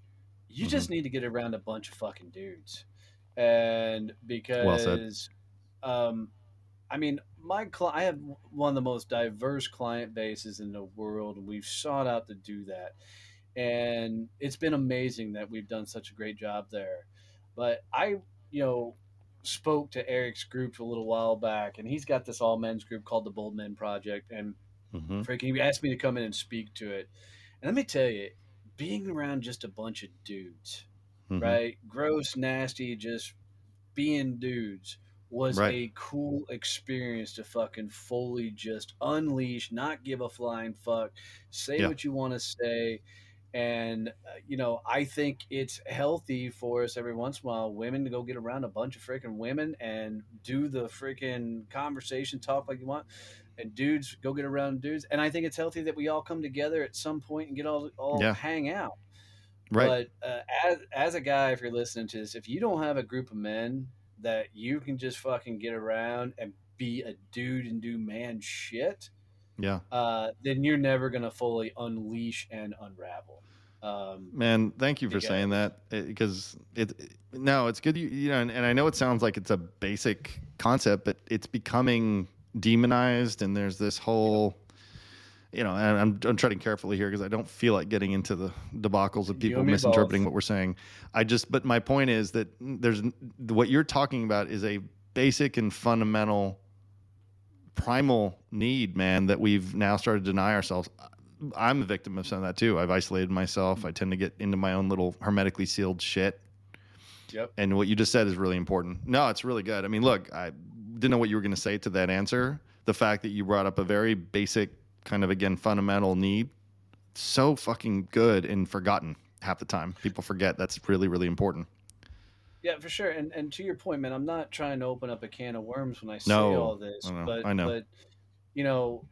S1: you mm-hmm. just need to get around a bunch of fucking dudes, and because, well um, I mean, my cli- I have one of the most diverse client bases in the world, and we've sought out to do that and it's been amazing that we've done such a great job there. But I, you know, spoke to Eric's group a little while back, and he's got this all men's group called the Bold Men Project, and mm-hmm. freaking he asked me to come in and speak to it. And let me tell you, being around just a bunch of dudes, mm-hmm. right? Gross, nasty, just being dudes was right. a cool experience to fucking fully just unleash, not give a flying fuck, say yeah. what you want to say. And, uh, you know, I think it's healthy for us every once in a while, women to go get around a bunch of freaking women and do the freaking conversation, talk like you want. And dudes go get around dudes. And I think it's healthy that we all come together at some point and get all, all yeah. hang out. Right. But uh, as, as a guy, if you're listening to this, if you don't have a group of men that you can just fucking get around and be a dude and do man shit,
S2: yeah,
S1: uh, then you're never gonna fully unleash and unravel. Um,
S2: Man, thank you for saying that because it, it, no, it's good. You, you know, and, and I know it sounds like it's a basic concept, but it's becoming demonized, and there's this whole you know, and I'm, I'm treading carefully here because I don't feel like getting into the debacles of people misinterpreting both. what we're saying. I just, but my point is that there's what you're talking about is a basic and fundamental primal need, man, that we've now started to deny ourselves. I'm a victim of some of that too. I've isolated myself. I tend to get into my own little hermetically sealed shit.
S1: Yep.
S2: And what you just said is really important. No, it's really good. I mean, look, I didn't know what you were going to say to that answer. The fact that you brought up a very basic kind of again fundamental need so fucking good and forgotten half the time. People forget that's really really important.
S1: Yeah, for sure. And and to your point, man, I'm not trying to open up a can of worms when I say no, all this, I but I know. but you know,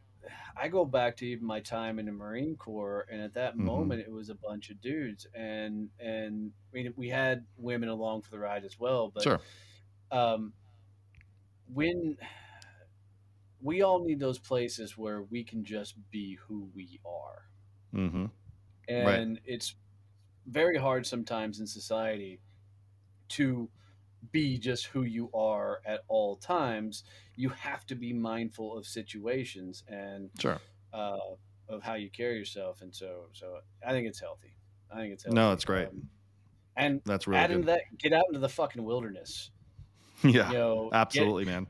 S1: I go back to even my time in the Marine Corps, and at that mm-hmm. moment, it was a bunch of dudes, and and I mean, we had women along for the ride as well, but
S2: sure.
S1: um, when we all need those places where we can just be who we are.
S2: Mm-hmm.
S1: And right. it's very hard sometimes in society to be just who you are at all times. You have to be mindful of situations and
S2: sure.
S1: uh, of how you carry yourself. And so, so I think it's healthy. I think it's healthy.
S2: No, it's great. Um,
S1: and
S2: that's really
S1: add
S2: good.
S1: that, get out into the fucking wilderness.
S2: yeah, you know, absolutely,
S1: get,
S2: man.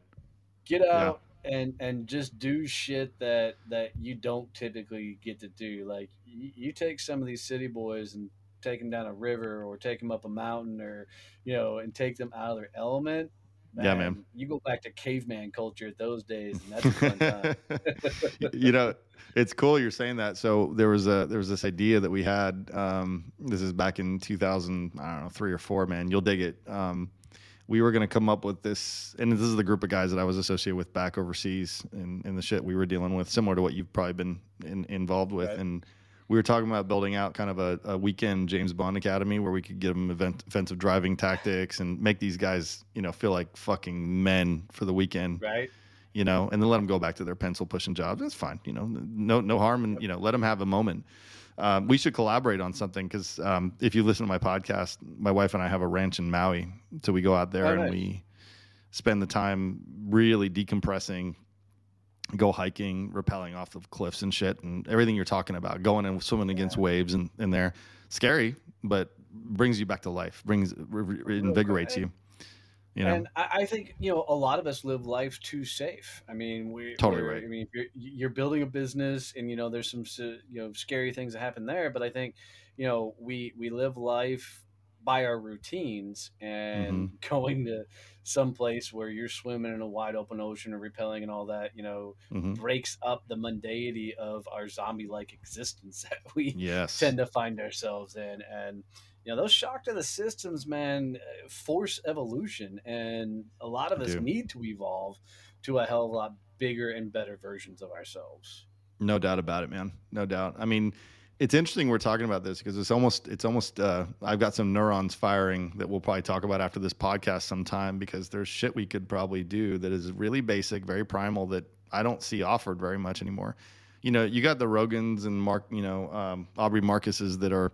S1: Get out, and and just do shit that that you don't typically get to do. Like you, you take some of these city boys and take them down a river or take them up a mountain or you know and take them out of their element.
S2: Man, yeah, man.
S1: You go back to caveman culture those days, and that's a fun time.
S2: you know, it's cool you're saying that. So there was a there was this idea that we had. Um, this is back in 2000, I don't know, three or four. Man, you'll dig it. Um, we were going to come up with this, and this is the group of guys that I was associated with back overseas and, and the shit we were dealing with, similar to what you've probably been in, involved with. Right. And we were talking about building out kind of a, a, weekend James Bond Academy where we could give them event, offensive driving tactics and make these guys, you know, feel like fucking men for the weekend.
S1: Right.
S2: You know, and then let them go back to their pencil pushing jobs. That's fine. You know, no, no harm. And, you know, let them have a moment. Um, we should collaborate on something because um, if you listen to my podcast, my wife and I have a ranch in Maui, so we go out there oh, and nice. we spend the time really decompressing, go hiking, rappelling off the cliffs and shit, and everything you're talking about, going and swimming against yeah. waves and in there, scary, but brings you back to life, brings invigorates you. You know?
S1: And I, think you know a lot of us live life too safe. I mean, we
S2: totally right.
S1: I mean, you're, you're, building a business, and you know there's some you know scary things that happen there. But I think you know we we live life by our routines and mm-hmm. going to some place where you're swimming in a wide open ocean or rappelling and all that, you know, mm-hmm. breaks up the mundanity of our zombie like existence that we
S2: yes.
S1: tend to find ourselves in. And you know those shock to the systems man force evolution and a lot of us need to evolve to a hell of a lot bigger and better versions of ourselves.
S2: No doubt about it man. No doubt. I mean it's interesting we're talking about this because it's almost it's almost uh, i've got some neurons firing that we'll probably talk about after this podcast sometime because there's shit we could probably do that is really basic very primal that i don't see offered very much anymore. You know you got the rogans and mark you know um, aubrey marcuses that are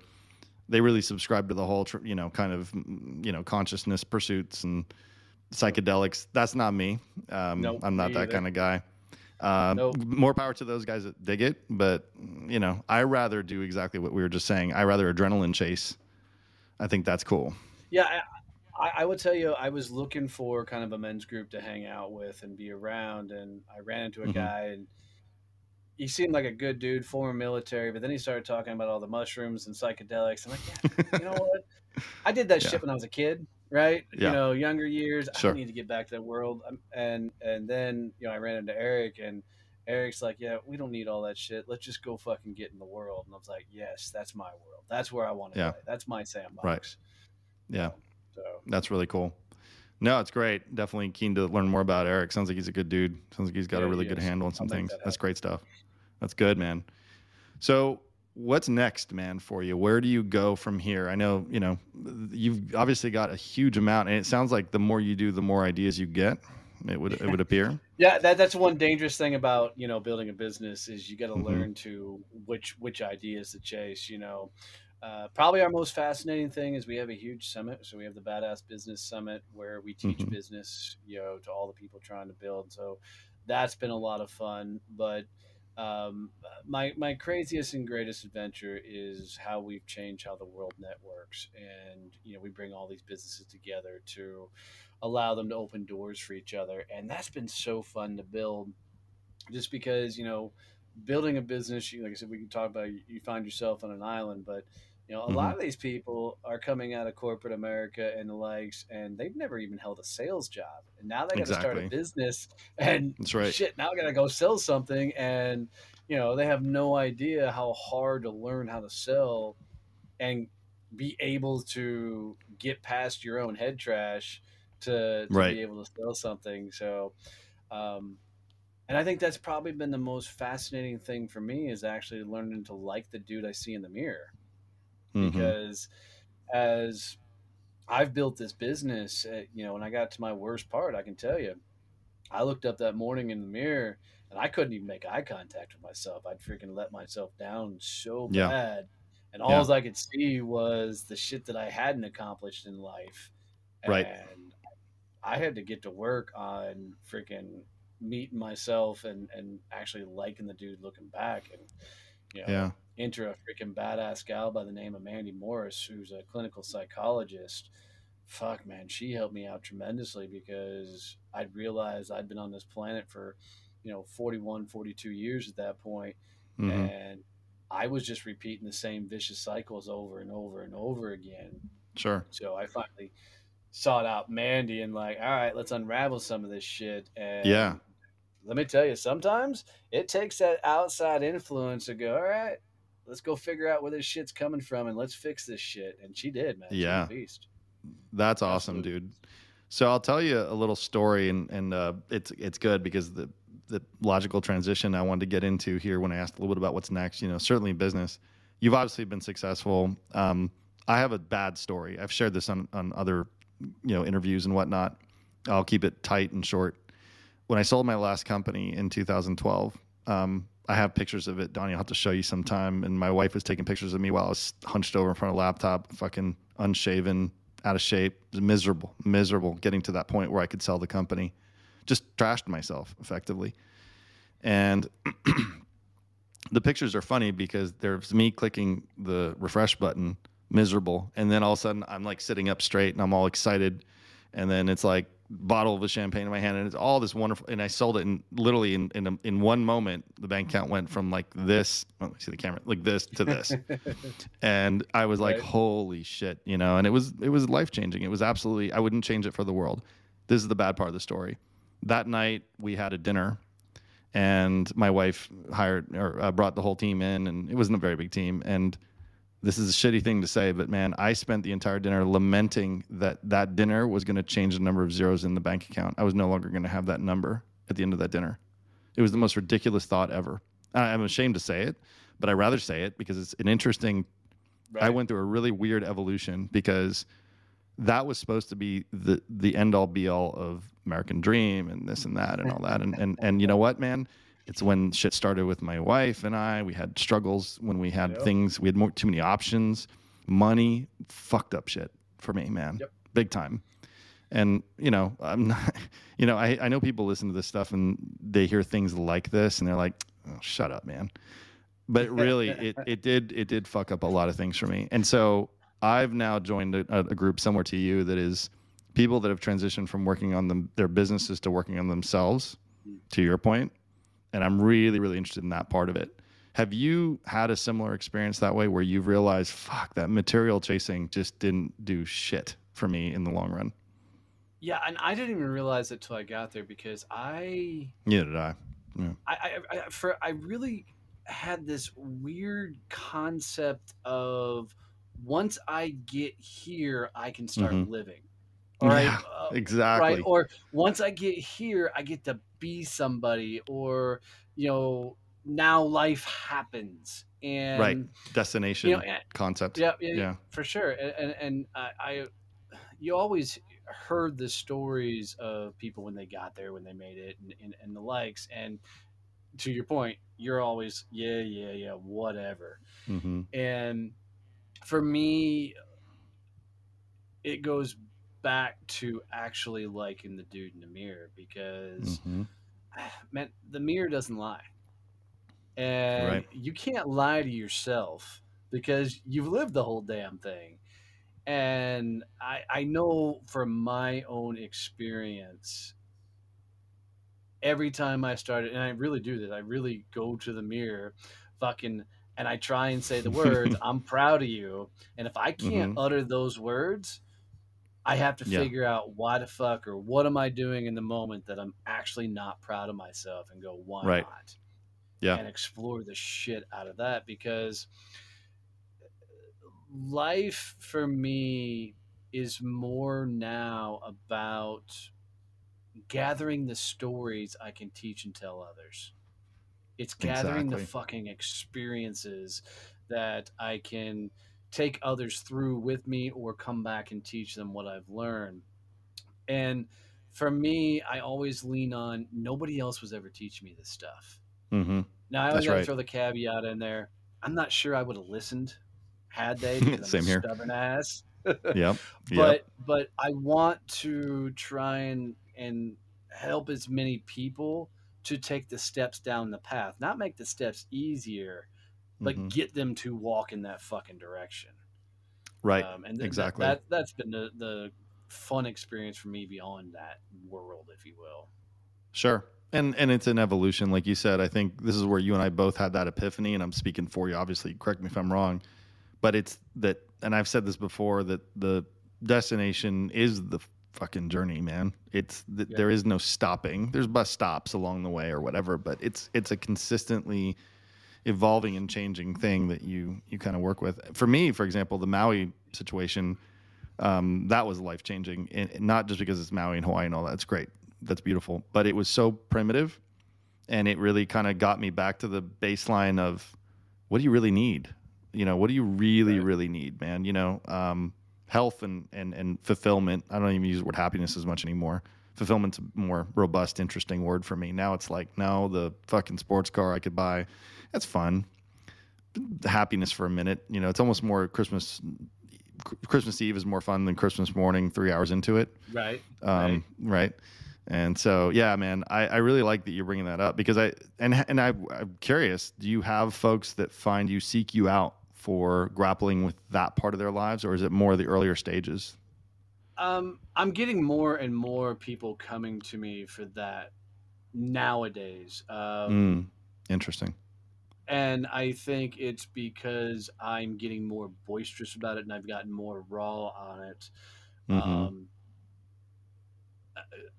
S2: they really subscribe to the whole, you know, kind of, you know, consciousness pursuits and psychedelics. That's not me. Um, nope, I'm not that either. kind of guy. Um,
S1: Nope.
S2: More power to those guys that dig it, but you know, I rather do exactly what we were just saying. I rather adrenaline chase. I think that's cool.
S1: Yeah, I, I- would tell you, I was looking for kind of a men's group to hang out with and be around, and I ran into a
S2: Mhm.
S1: guy, and he seemed like a good dude, former military, but then he started talking about all the mushrooms and psychedelics. I'm like, yeah, you know what? I did that
S2: Yeah.
S1: shit when I was a kid, right?
S2: Yeah.
S1: You know, younger years.
S2: Sure.
S1: I need to get back to that world, Um, and and then you know, I ran into Eric, and Eric's like, yeah, we don't need all that shit. Let's just go fucking get in the world. And I was like, yes, that's my world. That's where I want to
S2: Yeah.
S1: play. That's my sandbox.
S2: Right. Yeah.
S1: So.
S2: That's really cool. No, it's great. Definitely keen to learn more about Eric. Sounds like he's a good dude. Sounds like he's got
S1: Yeah,
S2: a really good handle on some
S1: I'll
S2: things.
S1: that
S2: That's great stuff. That's good, man. So, what's next, man, for you? Where do you go from here? I know, you know, you've obviously got a huge amount, and it sounds like the more you do, the more ideas you get. It would it would appear.
S1: Yeah, that, that's one dangerous thing about you know building a business is you got to
S2: Mhm.
S1: learn to which which ideas to chase. You know, uh, probably our most fascinating thing is we have a huge summit. So we have the Badass Business Summit where we teach
S2: Mhm.
S1: business, you know, to all the people trying to build. So that's been a lot of fun. But um, my my craziest and greatest adventure is how we've changed how the world networks, and you know we bring all these businesses together to allow them to open doors for each other, and that's been so fun to build. Just because you know, building a business, you, like I said, we can talk about you, you find yourself on an island, but you know, a lot of these people are coming out of corporate America and the likes, and they've never even held a sales job, and now they got to start a business, and
S2: That's right.
S1: shit, now I got to go sell something, and you know, they have no idea how hard to learn how to sell, and be able to get past your own head trash to, to
S2: Right.
S1: be able to sell something. So, um, and I think that's probably been the most fascinating thing for me is actually learning to like the dude I see in the mirror
S2: Mhm.
S1: because as I've built this business, uh, you know, when I got to my worst part, I can tell you, I looked up that morning in the mirror and I couldn't even make eye contact with myself. I'd freaking let myself down so
S2: Yeah.
S1: bad. And
S2: Yeah.
S1: all I could see was the shit that I hadn't accomplished in life.
S2: Right.
S1: And I had to get to work on freaking meeting myself and, and actually liking the dude looking back and, you know,
S2: Yeah.
S1: Enter a freaking badass gal by the name of Mandy Morris, who's a clinical psychologist. Fuck, man, she helped me out tremendously because I'd realized I'd been on this planet for, you know, 41, 42 years at that point,
S2: Mhm.
S1: and I was just repeating the same vicious cycles over and over and over again.
S2: Sure.
S1: So I finally sought out Mandy and like, all right, let's unravel some of this shit. And
S2: Yeah.
S1: let me tell you, sometimes it takes that outside influence to go, all right, let's go figure out where this shit's coming from and let's fix this shit. And she did, man.
S2: Yeah.
S1: beast.
S2: That's awesome,
S1: Absolutely.
S2: dude. So I'll tell you a little story, and and uh, it's it's good because the the logical transition I wanted to get into here when I asked a little bit about what's next. You know, certainly business. You've obviously been successful. Um, I have a bad story. I've shared this on on other you know interviews and whatnot. I'll keep it tight and short. When I sold my last company in 2012, um, I have pictures of it. Donnie, I'll have to show you sometime. And my wife was taking pictures of me while I was hunched over in front of a laptop, fucking unshaven, out of shape, miserable, miserable getting to that point where I could sell the company. Just trashed myself effectively. And the pictures are funny because there's me clicking the refresh button, miserable. And then all of a sudden I'm like sitting up straight and I'm all excited. And then it's like bottle of champagne in my hand and it's all this wonderful. And I sold it in literally in, in, a, in one moment, the bank account went from like this, oh, let me see the camera, like this to this and I was like,
S1: Right.
S2: "Holy shit!" You know, and it was it was life changing. It was absolutely. I wouldn't change it for the world. This is the bad part of the story. That night we had a dinner, and my wife hired or uh, brought the whole team in, and it wasn't a very big team. And this is a shitty thing to say, but man, I spent the entire dinner lamenting that that dinner was going to change the number of zeros in the bank account. I was no longer going to have that number at the end of that dinner. It was the most ridiculous thought ever. I- I'm ashamed to say it, but I rather say it because it's an interesting I went through a really weird evolution because that was supposed to be the the end all be all of American Dream and this and that and all that and and and you know what man it's when shit started with my wife and I we had struggles when we had
S1: Yep.
S2: things we had more too many options money fucked up shit for me man
S1: Yep.
S2: big time And you know, I'm not. You know, I I know people listen to this stuff and they hear things like this and they're like, oh, "Shut up, man." But really, it it did it did fuck up a lot of things for me. And so I've now joined a, a group similar to you that is people that have transitioned from working on them, their businesses to working on themselves. Mm. To your point, and I'm really really interested in that part of it. Have you had a similar experience that way where you've realized, fuck, that material chasing just didn't do shit for me in the long run?
S1: Yeah, and I didn't even realize it till I got there because I
S2: Neither did I. Yeah.
S1: I, I, I for I really had this weird concept of once I get here, I can start
S2: Mhm.
S1: living. All right,
S2: Yeah, exactly.
S1: right. Or once I get here, I get to be somebody, or you know, now life happens, and
S2: Right. Destination
S1: you know, and-
S2: concept.
S1: yeah, yeah,
S2: Yeah.
S1: for sure. And and, I, I, you always heard the stories of people when they got there, when they made it, and, and, and the likes. And to your point, you're always yeah, yeah, yeah, whatever.
S2: hmm
S1: And for me, it goes back to actually liking the dude in the mirror because
S2: hmm
S1: man, the mirror doesn't lie. And
S2: Right.
S1: you can't lie to yourself because you've lived the whole damn thing. And I, I know from my own experience, every time I started, and I really do this, I really go to the mirror, fucking, and I try and say the words, I'm proud of you. And if I can't utter those words, I have to
S2: Yeah.
S1: figure out why the fuck or what am I doing in the moment that I'm actually not proud of myself and go, why
S2: Right.
S1: not?
S2: Yeah.
S1: And explore the shit out of that because life for me is more now about gathering the stories I can teach and tell others. It's gathering the fucking experiences that I can take others through with me or come back and teach them what I've learned. And for me, I always lean on nobody else was ever teaching me this stuff.
S2: Mm-hmm.
S1: Now I always got to
S2: right.
S1: throw the caveat in there. I'm not sure I would have listened had they.
S2: Same here.
S1: Stubborn ass.
S2: Yep. Yep.
S1: But but I want to try and and help as many people to take the steps down the path, not make the steps easier, but
S2: Mhm.
S1: get them to walk in that fucking direction.
S2: Right.
S1: Um, and th-
S2: exactly.
S1: That, that that's been the the fun experience for me beyond that world, if you will.
S2: Sure. And and it's an evolution, like you said. I think this is where you and I both had that epiphany, and I'm speaking for you. Obviously, correct me if I'm wrong, but it's that, and I've said this before that the destination is the fucking journey, man. It's th-
S1: Yeah.
S2: there is no stopping. There's bus stops along the way or whatever, but it's it's a consistently evolving and changing thing that you you kind of work with. For me, for example, the Maui situation, um, that was life changing, and not just because it's Maui and Hawaii and all that. That's great, that's beautiful, but it was so primitive, and it really kind of got me back to the baseline of what do you really need? You know, what do you really
S1: Right.
S2: really need, man? You know, um, health and and and fulfillment. I don't even use the word happiness as much anymore. Fulfillment's a more robust, interesting word for me. Now it's like, no, the fucking sports car I could buy, that's fun. Happiness for a minute, you know, it's almost more Christmas. Christmas Eve is more fun than Christmas morning. Three hours into it,
S1: Right.
S2: um, right. And so, yeah, man, I, I really like that you're bringing that up because I and and I, I'm curious. Do you have folks that find you seek you out for grappling with that part of their lives, or is it more the earlier stages?
S1: Um, I'm getting more and more people coming to me for that nowadays. Um,
S2: Mm, interesting.
S1: And I think it's because I'm getting more boisterous about it and I've gotten more raw on it.
S2: Mhm.
S1: Um,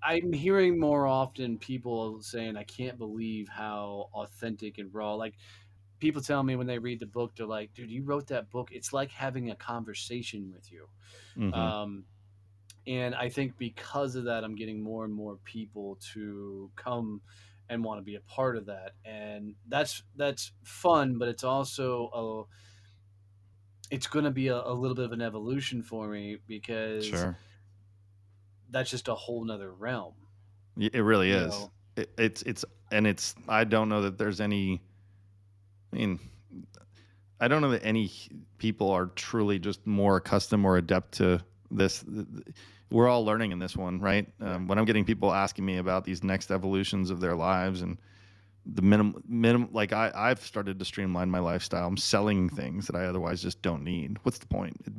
S1: I'm hearing more often people saying, I can't believe how authentic and raw. Like, people tell me when they read the book, they're like, dude, you wrote that book. It's like having a conversation with you.
S2: Mhm.
S1: Um, and I think because of that, I'm getting more and more people to come and want to be a part of that, and that's that's fun. But it's also a it's going to be a, a little bit of an evolution for me because
S2: sure.
S1: that's just a whole nother realm.
S2: It really is.
S1: know?
S2: It, it's it's and it's. I don't know that there's any. I mean, I don't know that any people are truly just more accustomed or adept to this. We're all learning in this one, right? Um, when I'm getting people asking me about these next evolutions of their lives and the minimum, minimum, like I, I've started to streamline my lifestyle. I'm selling things that I otherwise just don't need. What's the point? It,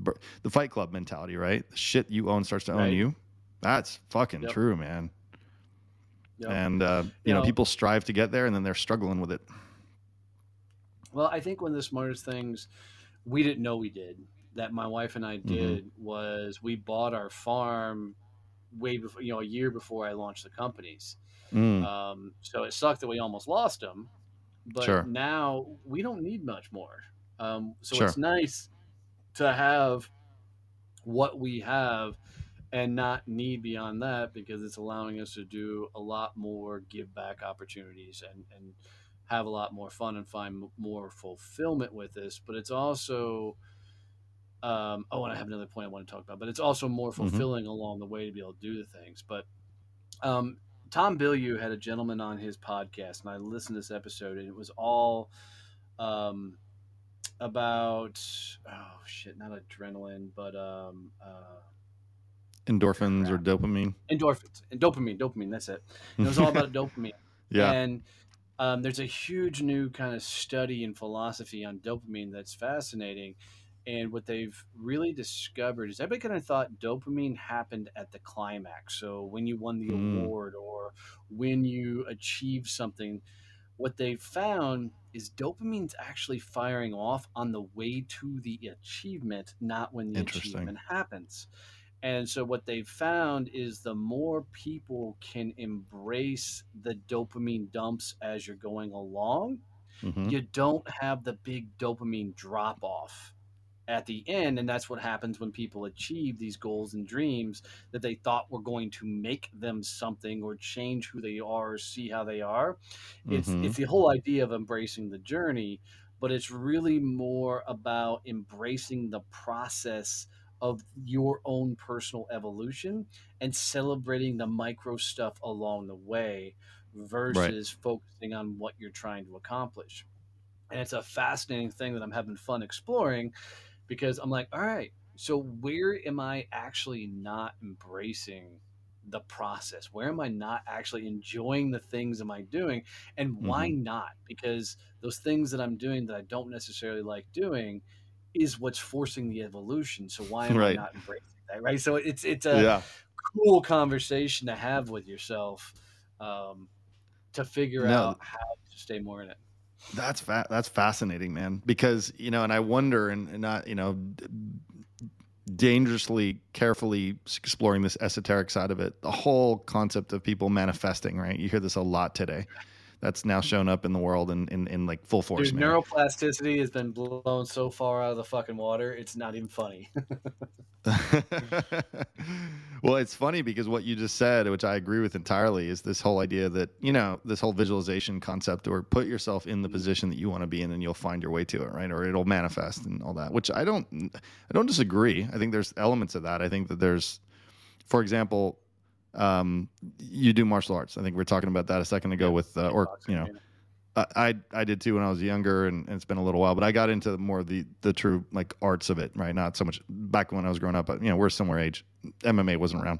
S2: the Fight Club mentality, right? The shit you own starts to right. own you. That's fucking yep. true, man. Yep. And uh, you, you know, know, people strive to get there, and then they're struggling with it.
S1: Well, I think one of the smartest things we didn't know we did that my wife and I mm-hmm. did mm-hmm. was we bought our farm way before, you know, a year before I launched the companies. Mm. Um, so it sucked that we almost lost them, but sure. now we don't need much more. Um, so sure. it's nice to have what we have and not need beyond that because it's allowing us to do a lot more give back opportunities and, and have a lot more fun and find more fulfillment with this. But it's also, um, oh, and I have another point I want to talk about, but it's also more mm-hmm. fulfilling mm-hmm. along the way to be able to do the things. But um, Tom Bilyeu had a gentleman on his podcast, and I listened to this episode, and it was all um, about oh shit, not adrenaline, but um, uh,
S2: endorphins crap. or dopamine.
S1: Endorphins and dopamine, dopamine. That's it. And it was all about dopamine. Yeah. And um, there's a huge new kind of study in philosophy on dopamine that's fascinating. And what they've really discovered is everybody kind of thought dopamine happened at the climax. So when you won the mm. award or when you achieve something, what they've found is dopamine's actually firing off on the way to the achievement, not when the achievement happens. And so, what they've found is the more people can embrace the dopamine dumps as you're going along, mm-hmm. you don't have the big dopamine drop off at the end. And that's what happens when people achieve these goals and dreams that they thought were going to make them something or change who they are or see how they are. It's, mm-hmm. it's the whole idea of embracing the journey, but it's really more about embracing the process of your own personal evolution and celebrating the micro stuff along the way versus right. focusing on what you're trying to accomplish. And it's a fascinating thing that I'm having fun exploring because I'm like, all right, so where am I actually not embracing the process? Where am I not actually enjoying the things am I doing? And why mm-hmm. not? Because those things that I'm doing that I don't necessarily like doing is what's forcing the evolution. So why am right. I not embracing that? Right. So it's it's a yeah. cool conversation to have with yourself um, to figure no. out how to stay more in it.
S2: That's fa- that's fascinating, man. Because you know, and I wonder, and, and not you know, dangerously carefully exploring this esoteric side of it. The whole concept of people manifesting, right? You hear this a lot today that's now shown up in the world in, in, in like full force.
S1: Dude, neuroplasticity has been blown so far out of the fucking water, it's not even funny.
S2: well, it's funny because what you just said, which I agree with entirely, is this whole idea that, you know, this whole visualization concept or put yourself in the mm-hmm. position that you want to be in and you'll find your way to it, right? Or it'll manifest and all that, which I don't I don't disagree. I think there's elements of that. I think that there's for example, um, you do martial arts. I think we are talking about that a second ago yeah, with, uh, or you know, I I did too when I was younger, and, and, it's been a little while. But I got into more of the the true like arts of it, right? Not so much back when I was growing up, but you know, we're similar age. MMA wasn't around,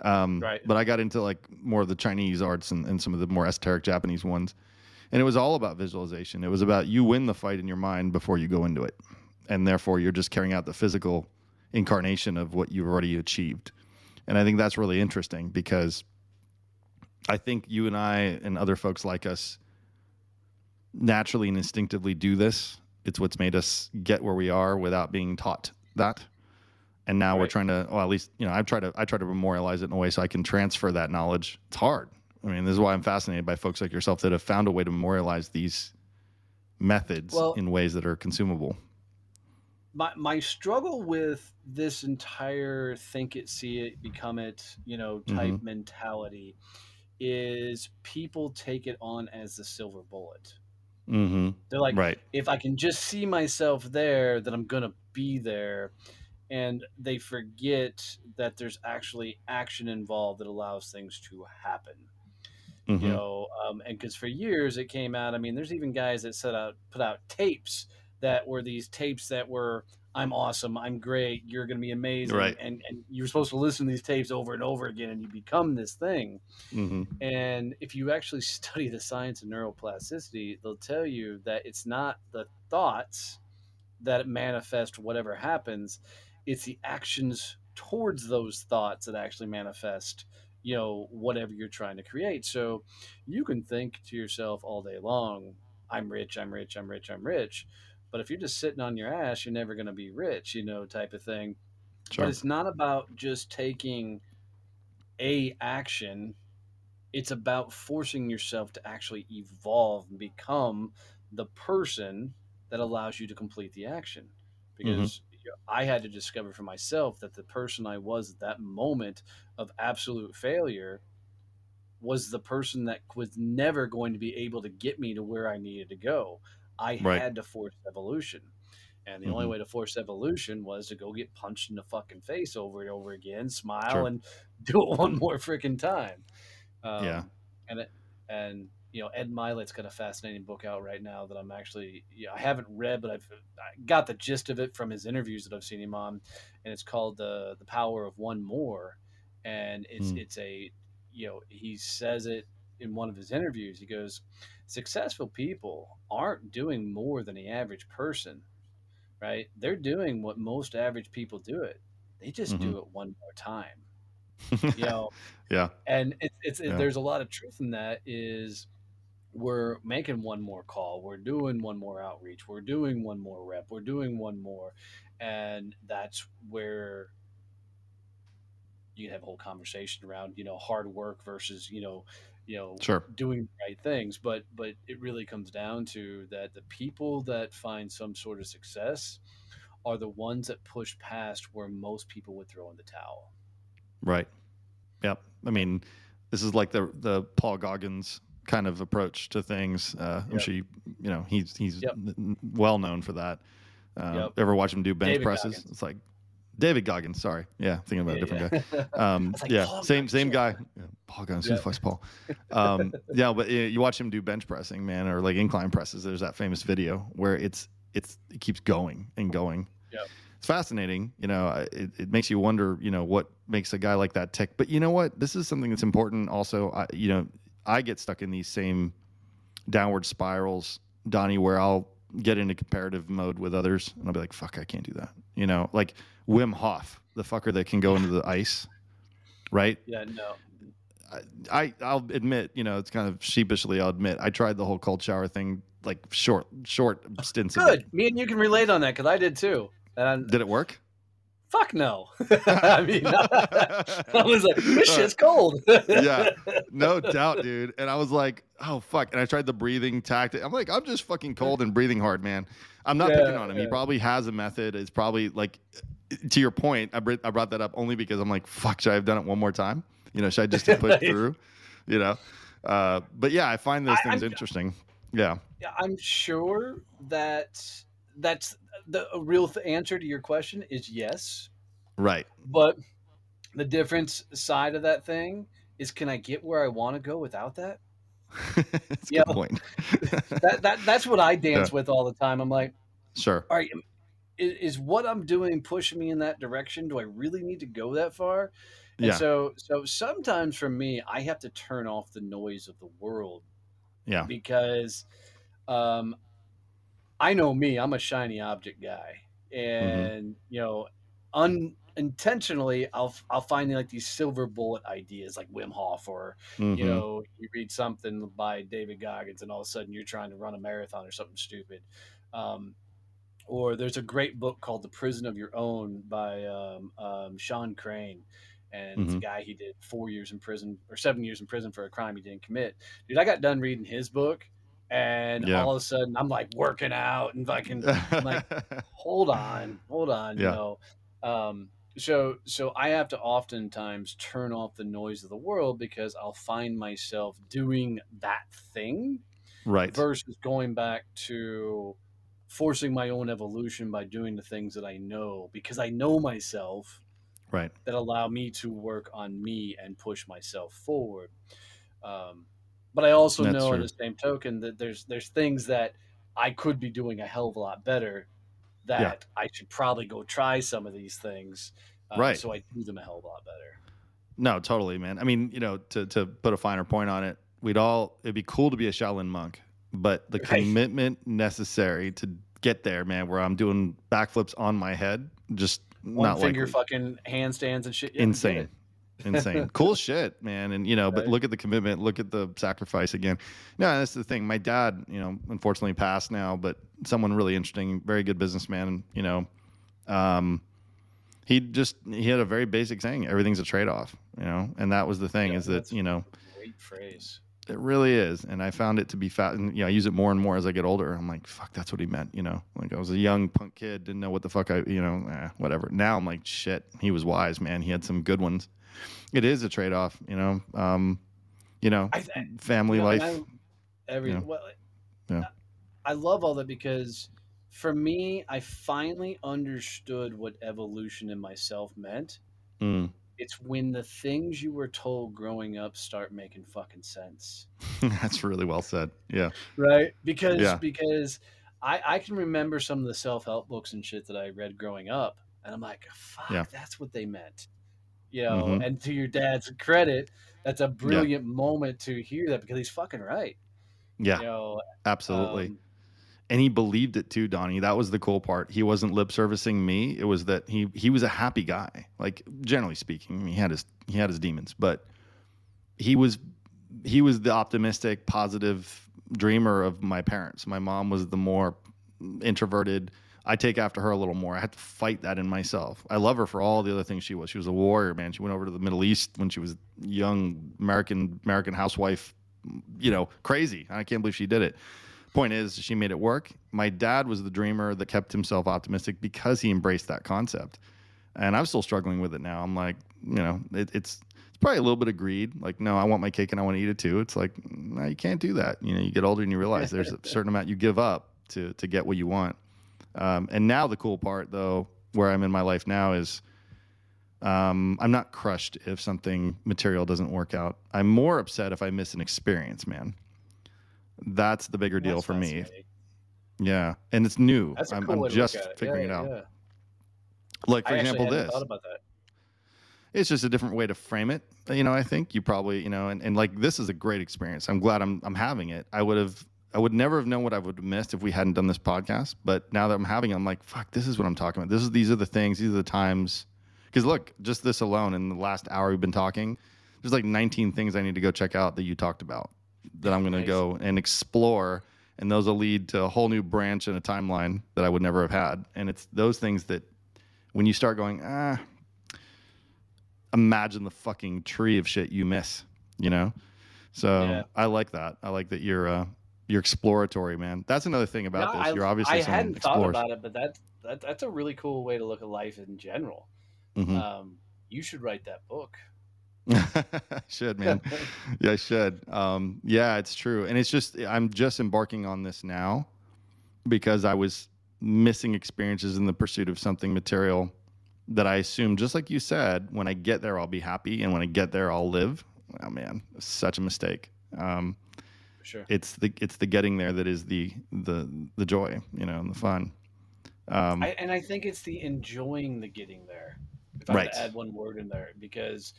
S2: um, right? But I got into like more of the Chinese arts and, and some of the more esoteric Japanese ones, and it was all about visualization. It was about you win the fight in your mind before you go into it, and therefore you're just carrying out the physical incarnation of what you've already achieved. And I think that's really interesting because I think you and I and other folks like us naturally and instinctively do this. It's what's made us get where we are without being taught that. And now right. we're trying to, well, at least, you know, I try to, I try to memorialize it in a way so I can transfer that knowledge. It's hard. I mean, this is why I'm fascinated by folks like yourself that have found a way to memorialize these methods well, in ways that are consumable
S1: my my struggle with this entire think it see it become it you know type mm-hmm. mentality is people take it on as the silver bullet mm-hmm. they're like right. if i can just see myself there then i'm gonna be there and they forget that there's actually action involved that allows things to happen mm-hmm. you know um, and because for years it came out i mean there's even guys that set out put out tapes that were these tapes that were I'm awesome, I'm great, you're going to be amazing,
S2: Right.
S1: and and you're supposed to listen to these tapes over and over again, and you become this thing.
S2: hmm
S1: And if you actually study the science of neuroplasticity, they'll tell you that it's not the thoughts that manifest whatever happens, it's the actions towards those thoughts that actually manifest, you know, whatever you're trying to create. So you can think to yourself all day long, I'm rich, I'm rich, I'm rich, I'm rich. But if you're just sitting on your ass, you're never going to be rich, you know, type of thing.
S2: Sure.
S1: But it's not about just taking a action it's about forcing yourself to actually evolve and become the person that allows you to complete the action mm-hmm. because you know, i had to discover for myself that the person i was at that moment of absolute failure was the person that was never going to be able to get me to where i needed to go i
S2: Right.
S1: had to force evolution and the only
S2: Mhm.
S1: way to force evolution was to go get punched in the fucking face over and over again smile
S2: Sure.
S1: and do it one more freaking time um,
S2: Yeah.
S1: and it, and you know Ed Mylett's got a fascinating book out right now that I'm actually yeah, I haven't read, but I've I got the gist of it from his interviews that I've seen him on, and it's called the the Power of One More, and it's
S2: Hmm.
S1: it's a you know he says it in one of his interviews. He goes, successful people aren't doing more than the average person, right? They're doing what most average people do it. They just do mm-hmm. it one more time you know
S2: yeah.
S1: and it's it's
S2: Yeah.
S1: there's a lot of truth in that is we're making one more call we're doing one more outreach we're doing one more rep we're doing one more and that's where you have a whole conversation around you know hard work versus you know you know
S2: Sure.
S1: doing the right things but but it really comes down to that the people that find some sort of success are the ones that push past where most people would throw in the towel
S2: Right. Yep. I mean, this is like the the Paul Goggins kind of approach to things. Uh, I'm
S1: Yep.
S2: sure you, you know he's he's
S1: Yep.
S2: well known for that. Uh,
S1: Yep.
S2: Ever watch him do bench
S1: David
S2: presses?
S1: Goggins.
S2: It's like David Goggins. Sorry, yeah, thinking about a different guy.
S1: guy
S2: Um,
S1: like,
S2: yeah,
S1: Paul
S2: same
S1: Goggins,
S2: same
S1: yeah.
S2: guy. Yeah, Paul Goggins. Who the fuck's Paul? Um, yeah, but you watch him do bench pressing, man, or like incline presses. There's that famous video where it's it's it keeps going and going.
S1: Yeah.
S2: It's fascinating. You know, it, it makes you wonder. You know, what makes a guy like that tick. But you know what? This is something that's important. Also, I, you know, I get stuck in these same downward spirals, Donnie, where I'll get into comparative mode with others, and I'll be like, "Fuck, I can't do that." You know, like Wim Hof, the fucker that can go into the ice, right?
S1: yeah no
S2: I I'll admit, you know, it's kind of sheepishly. I'll admit, I tried the whole cold shower thing, like short short stints. of it.
S1: good me and you can relate on that because i did too and I'm,
S2: Did it work?
S1: fuck no i mean i was like this uh, shit's cold
S2: Yeah. No doubt, dude. And I was like, oh fuck. And I tried the breathing tactic. I'm like, I'm just fucking cold and breathing hard, man. I'm not
S1: Yeah,
S2: picking on him. He probably has a method. It's probably like, to your point. I I brought that up only because I'm like, fuck. Should I have done it one more time? You know, should I just have pushed through? You know. Uh, but yeah, I find those
S1: I-
S2: things
S1: I'm-
S2: interesting. Yeah.
S1: Yeah, i'm sure that that's the real th- answer to your question is yes
S2: Right.
S1: but the difference side of that thing is can i get where i want to go without that
S2: That's a
S1: Yeah.
S2: good point.
S1: that, that that's what i dance with all the time i'm like
S2: sure.
S1: all right is, is what i'm doing pushing me in that direction do i really need to go that far and
S2: Yeah.
S1: so so sometimes for me i have to turn off the noise of the world
S2: Yeah.
S1: because um i know me i'm a shiny object guy
S2: Mm-hmm.
S1: and you know unintentionally i'll i'll find like these silver bullet ideas like wim hof or
S2: Mhm.
S1: you know, you read something by David Goggins, and all of a sudden you're trying to run a marathon or something stupid. Um, or there's a great book called The Prison of Your Own by um, um, Sean Crane. And it's a
S2: Mhm.
S1: guy he did four years in prison or seven years in prison for a crime he didn't commit. Dude, I got done reading his book, and
S2: Yeah.
S1: all of a sudden I'm like working out and fucking like, hold on, hold on, you know. Um, so so I have to oftentimes turn off the noise of the world because I'll find myself doing that thing
S2: right.
S1: versus going back to forcing my own evolution by doing the things that I know because I know myself
S2: Right.
S1: that allow me to work on me and push myself forward. Um, but I also
S2: That's
S1: know, in the same token, that there's there's things that I could be doing a hell of a lot better that
S2: Yeah.
S1: I should probably go try some of these things. uh,
S2: Right.
S1: So I do them a hell of a lot better.
S2: No, totally, man. I mean, you know, to to put a finer point on it, we'd all it'd be cool to be a Shaolin monk, but the
S1: Right.
S2: commitment necessary to get there, man, where I'm doing backflips on my head, just
S1: One
S2: not
S1: finger
S2: likely.
S1: fucking handstands and shit.
S2: Insane. Insane. cool shit, man. And you know, but look at the commitment, look at the sacrifice again. No, that's the thing. My dad, you know, unfortunately passed now, but someone really interesting, very good businessman, and you know. Um he just he had a very basic saying, everything's a trade off, you know, and that was the thing
S1: Yeah,
S2: is that, you know,
S1: Great phrase.
S2: It really is. And I found it to be fat. And, you know, I use it more and more as I get older. I'm like, fuck, that's what he meant. You know, like I was a young punk kid, didn't know what the fuck I, you know, eh, whatever. Now I'm like, shit, he was wise, man. He had some good ones. It is a trade off, you know, um, you know,
S1: I th-
S2: family
S1: you know,
S2: life.
S1: Every
S2: Yeah.
S1: well,
S2: Yeah.
S1: I love all that because for me, I finally understood what evolution in myself meant.
S2: Mm.
S1: It's when the things you were told growing up start making fucking sense.
S2: that's really well said. Yeah.
S1: right because
S2: Yeah.
S1: because I, I can remember some of the self-help books and shit that i read growing up and i'm like fuck
S2: Yeah.
S1: that's what they meant you know
S2: Mhm.
S1: and to your dad's credit that's a brilliant moment to hear that because he's fucking right
S2: Yeah.
S1: you know
S2: Absolutely.
S1: um,
S2: and he believed it too, Donnie. That was the cool part. He wasn't lip servicing me. It was that he he was a happy guy. Like generally speaking, he had his he had his demons, but he was he was the optimistic, positive dreamer of my parents. My mom was the more introverted. I take after her a little more. I had to fight that in myself. I love her for all the other things she was. She was a warrior, man. She went over to the Middle East when she was young American American housewife, you know, crazy. I can't believe she did it point is she made it work. My dad was the dreamer that kept himself optimistic because he embraced that concept. And i'm still struggling with it now. I'm like you know it, it's it's probably a little bit of greed. Like no i want my cake and i want to eat it too. It's like no you can't do that. You know you get older and you realize there's a certain amount you give up to to get what you want. Um, and now the cool part though where i'm in my life now is um, i'm not crushed if something material doesn't work out. I'm more upset if i miss an experience man that's the bigger deal for me yeah, and it's new.
S1: that's
S2: I'm,
S1: cool
S2: I'm just
S1: it.
S2: figuring
S1: Yeah,
S2: it out.
S1: yeah.
S2: Like for
S1: I
S2: example, this.
S1: thought about that
S2: It's just a different way to frame it. You know, I think you probably, you know, and, and like this is a great experience. I'm glad I'm I'm having it. I would have I would never have known what I would have missed if we hadn't done this podcast. But now that I'm having it, I'm like, fuck, this is what I'm talking about. This is these are the things, these are the times. Because look, just this alone in the last hour we've been talking, there's like 19 things I need to go check out that you talked about that I'm going to go and explore. And those will lead to a whole new branch and a timeline that I would never have had. And it's those things that when you start going, ah, imagine the fucking tree of shit you miss, you know? So
S1: Yeah.
S2: I like that. I like that you're, uh, you're exploratory, man. That's another thing about
S1: No,
S2: this. You're obviously
S1: I hadn't
S2: who
S1: thought about it, but that's that, that's a really cool way to look at life in general.
S2: Mhm.
S1: Um, you should write that book.
S2: I should, man. yeah, I should. Um, yeah, it's true. And it's just, I'm just embarking on this now because I was missing experiences in the pursuit of something material that I assume, just like you said, when I get there, I'll be happy. And when I get there, I'll live. Oh, man, such a mistake. Um,
S1: For sure.
S2: it's the it's the getting there that is the the the joy, you know, and the fun. Um,
S1: I, and I think it's the enjoying the getting there. If I
S2: Right.
S1: add one word in there, because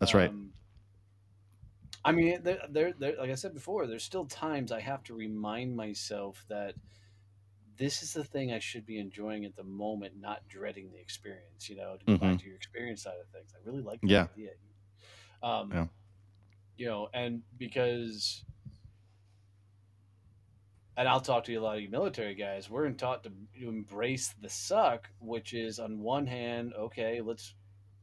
S2: that's right.
S1: um, I mean, there, there, there, like I said before, there's still times I have to remind myself that this is the thing I should be enjoying at the moment, not dreading the experience. You know, to go back to your experience side of things, I really like that
S2: Mm-hmm. Yeah.
S1: idea. Um,
S2: Yeah.
S1: You know, and because, and I'll talk to you a lot of you military guys. We're taught to embrace the suck, which is on one hand, okay, let's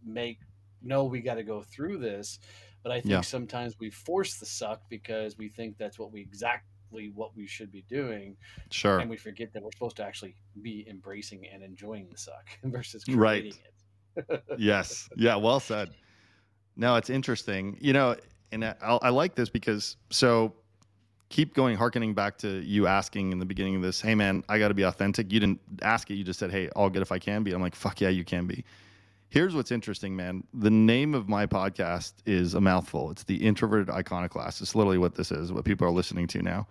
S1: make no, we got to go through this. But I think
S2: Yeah.
S1: sometimes we force the suck because we think that's what we exactly what we should be doing,
S2: Sure.
S1: and we forget that we're supposed to actually be embracing and enjoying the suck versus
S2: Right.
S1: creating it.
S2: yes. Yeah. Well said. No, it's interesting. You know, and I, I like this because so keep going, harkening back to you asking in the beginning of this. Hey, man, I got to be authentic. You didn't ask it. You just said, "Hey, all good if I can be." I'm like, "Fuck yeah, you can be." Here's what's interesting, man. The name of my podcast is a mouthful. It's the Introverted Iconoclast. It's literally what this is, what people are listening to now.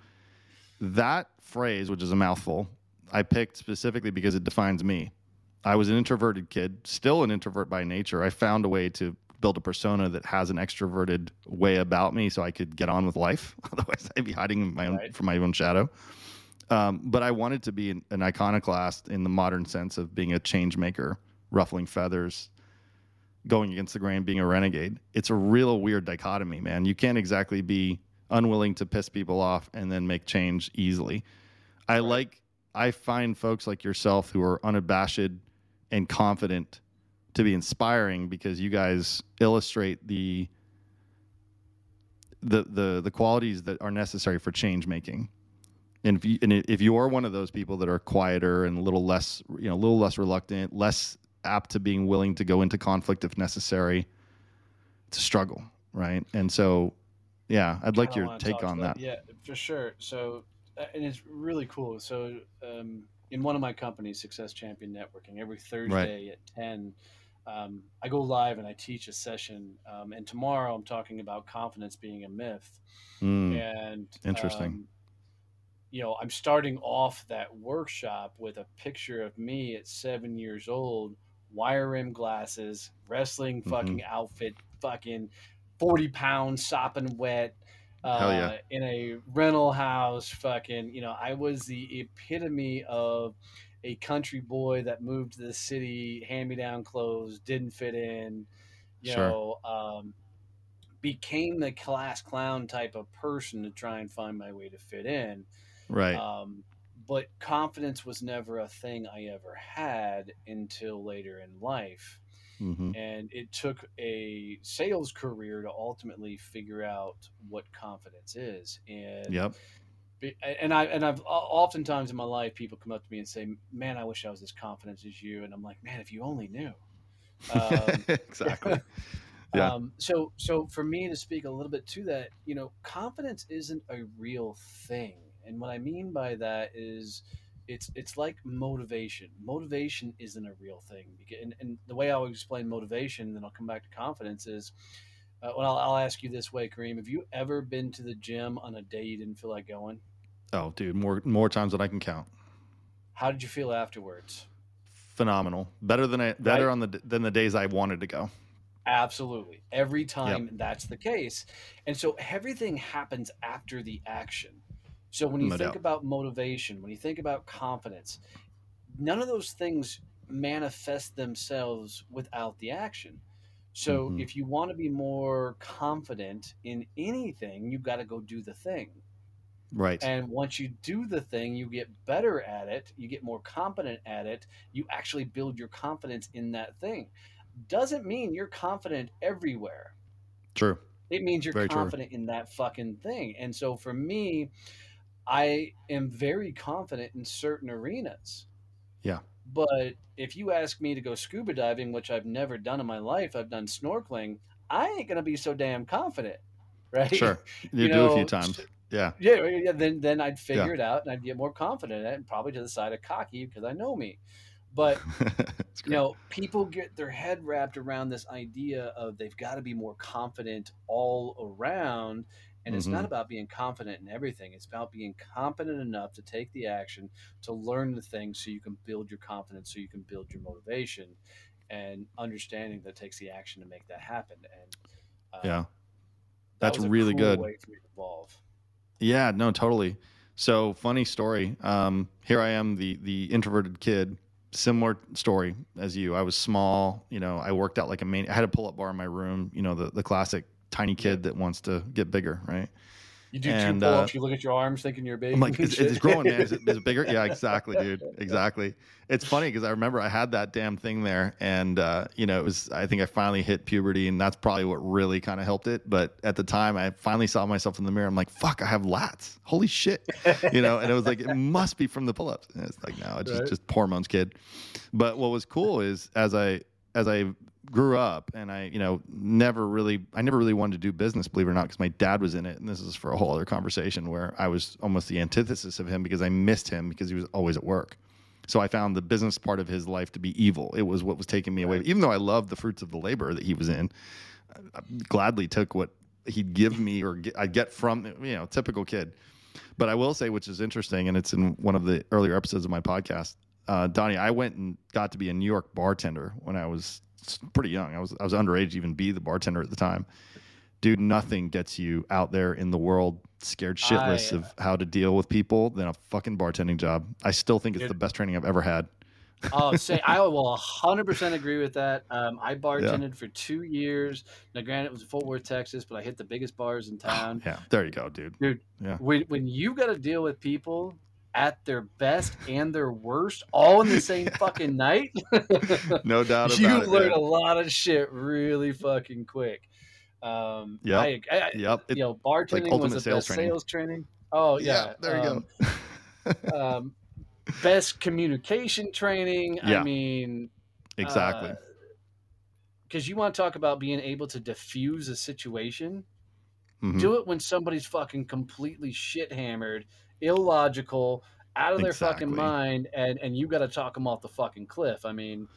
S2: That phrase, which is a mouthful, I picked specifically because it defines me. I was an introverted kid, still an introvert by nature. I found a way to build a persona that has an extroverted way about me so I could get on with life. Otherwise, I'd be hiding my own,
S1: Right.
S2: from my own shadow. Um, but I wanted to be an, an iconoclast in the modern sense of being a change maker, ruffling feathers, going against the grain, being a renegade. It's a real weird dichotomy, man. You can't exactly be unwilling to piss people off and then make change easily. I like, I find folks like yourself who are unabashed and confident to be inspiring because you guys illustrate the the the the qualities that are necessary for change making. And if you and if you are one of those people that are quieter and a little less, you know, a little less reluctant, less apt to being willing to go into conflict if necessary, it's a struggle, right? And so, yeah, I'd like your take on that.
S1: Yeah, for sure. So, uh, and it's really cool. So, um, in one of my companies, Success Champion Networking, every Thursday at 10, um, I go live and I teach a session. Um, and tomorrow I'm talking about confidence being a myth.
S2: Mm,
S1: And
S2: Interesting.
S1: um, you know, I'm starting off that workshop with a picture of me at seven years old, wire rim glasses, wrestling
S2: Mm-hmm.
S1: fucking outfit, fucking 40 pounds, sopping wet. Uh,
S2: yeah.
S1: In a rental house, fucking, you know, I was the epitome of a country boy that moved to the city, hand me down clothes, didn't fit in, you
S2: Sure.
S1: know, um, became the class clown type of person to try and find my way to fit in.
S2: right.
S1: Um, but confidence was never a thing I ever had until later in life.
S2: hmm
S1: And it took a sales career to ultimately figure out what confidence is. And
S2: Yep.
S1: and I and I've oftentimes in my life people come up to me and say, "Man, I wish I was as confident as you." And I'm like, "Man, if you only knew." Um,
S2: exactly. Yeah.
S1: Um, so, so for me to speak a little bit to that, you know, confidence isn't a real thing, and what I mean by that is, it's it's like motivation. Motivation isn't a real thing, because, and, and the way I'll explain motivation, then I'll come back to confidence is. Uh, well, I'll, I'll ask you this way, Kareem. Have you ever been to the gym on a day you didn't feel like going?
S2: Oh, dude, more more times than I can count.
S1: How did you feel afterwards?
S2: Phenomenal. Better than I, better
S1: Right?
S2: on the than the days I wanted to go.
S1: Absolutely. Every time that's the case. And so everything happens after the action. So when you
S2: No
S1: think
S2: doubt.
S1: about motivation, when you think about confidence, none of those things manifest themselves without the action. So
S2: Mhm.
S1: if you want to be more confident in anything, you've got to go do the thing.
S2: Right.
S1: And once you do the thing, you get better at it, you get more competent at it, you actually build your confidence in that thing. Doesn't mean you're confident everywhere.
S2: True.
S1: It means you're
S2: Very true.
S1: confident in that fucking thing. And so for me, I am very confident in certain arenas.
S2: Yeah.
S1: But if you ask me to go scuba diving, which I've never done in my life, I've done snorkeling, I ain't going to be so damn confident. Right?
S2: Sure. You,
S1: You
S2: do a few times. Yeah.
S1: Yeah, yeah. Then then I'd figure it out and I'd get more confident in it, and probably to the side of cocky because I know me. But you know, people get their head wrapped around this idea of they've got to be more confident all around, and it's not
S2: Mhm.
S1: about being confident in everything. It's about being competent enough to take the action, to learn the things, so you can build your confidence, so you can build your motivation, and understanding that it takes the action to make that happen. And uh,
S2: yeah.
S1: that
S2: That's
S1: a
S2: really
S1: cool
S2: good.
S1: Way for me to evolve.
S2: Yeah, no, totally. So funny story. Um, here I am, the the introverted kid. Similar story as you. I was small. You know, I worked out like a man. I had a pull up bar in my room. You know, the the classic tiny kid that wants to get bigger, right?
S1: You do
S2: And,
S1: two
S2: uh,
S1: pull-ups. you look at your arms, thinking you're big.
S2: I'm like, it's, it's growing, man. Is it, is it bigger? Yeah, exactly, dude. Exactly. It's funny because I remember I had that damn thing there, and uh, you know, it was. I think I finally hit puberty, and that's probably what really kind of helped it. But at the time, I finally saw myself in the mirror. I'm like, fuck, I have lats. Holy shit, you know. And it was like, it must be from the pull-ups. And it's like, no, it's just
S1: Right.
S2: just hormones, kid. But what was cool is as I as I grew up and I, you know, never really, I never really wanted to do business, believe it or not, because my dad was in it. And this is for a whole other conversation where I was almost the antithesis of him because I missed him because he was always at work. So I found the business part of his life to be evil. It was what was taking me away. Even though I loved the fruits of the labor that he was in, I gladly took what he'd give me or get, I'd get from, you know, typical kid. But I will say, which is interesting, and it's in one of the earlier episodes of my podcast, uh, Donnie. I went and got to be a New York bartender when I was pretty young. I was I was underage to even be the bartender at the time. Dude, nothing gets you out there in the world scared shitless
S1: I-
S2: of how to deal with people than a fucking bartending job. I still think it's
S1: Dude.
S2: the best training I've ever had.
S1: Oh, say I will 100% agree with that. Um, I bartended for two years. Now, granted, it was Fort Worth, Texas, but I hit the biggest bars in town.
S2: Yeah, there you go, dude.
S1: When, when you got to deal with people at their best and their worst all in the same fucking night,
S2: No doubt about
S1: you
S2: it.
S1: learn
S2: man.
S1: a lot of shit really fucking quick. Um,
S2: Yep.
S1: I, I,
S2: Yep. It-
S1: you know, bartending
S2: ultimate
S1: was the
S2: sales
S1: best
S2: training.
S1: sales training. Oh yeah,
S2: there you
S1: um,
S2: go.
S1: um, best communication training.
S2: Yeah.
S1: I mean,
S2: exactly.
S1: because you want to talk about being able to diffuse a situation.
S2: Mhm.
S1: Do it when somebody's fucking completely shit hammered, illogical, out of their fucking mind, and and you got to talk them off the fucking cliff. I mean,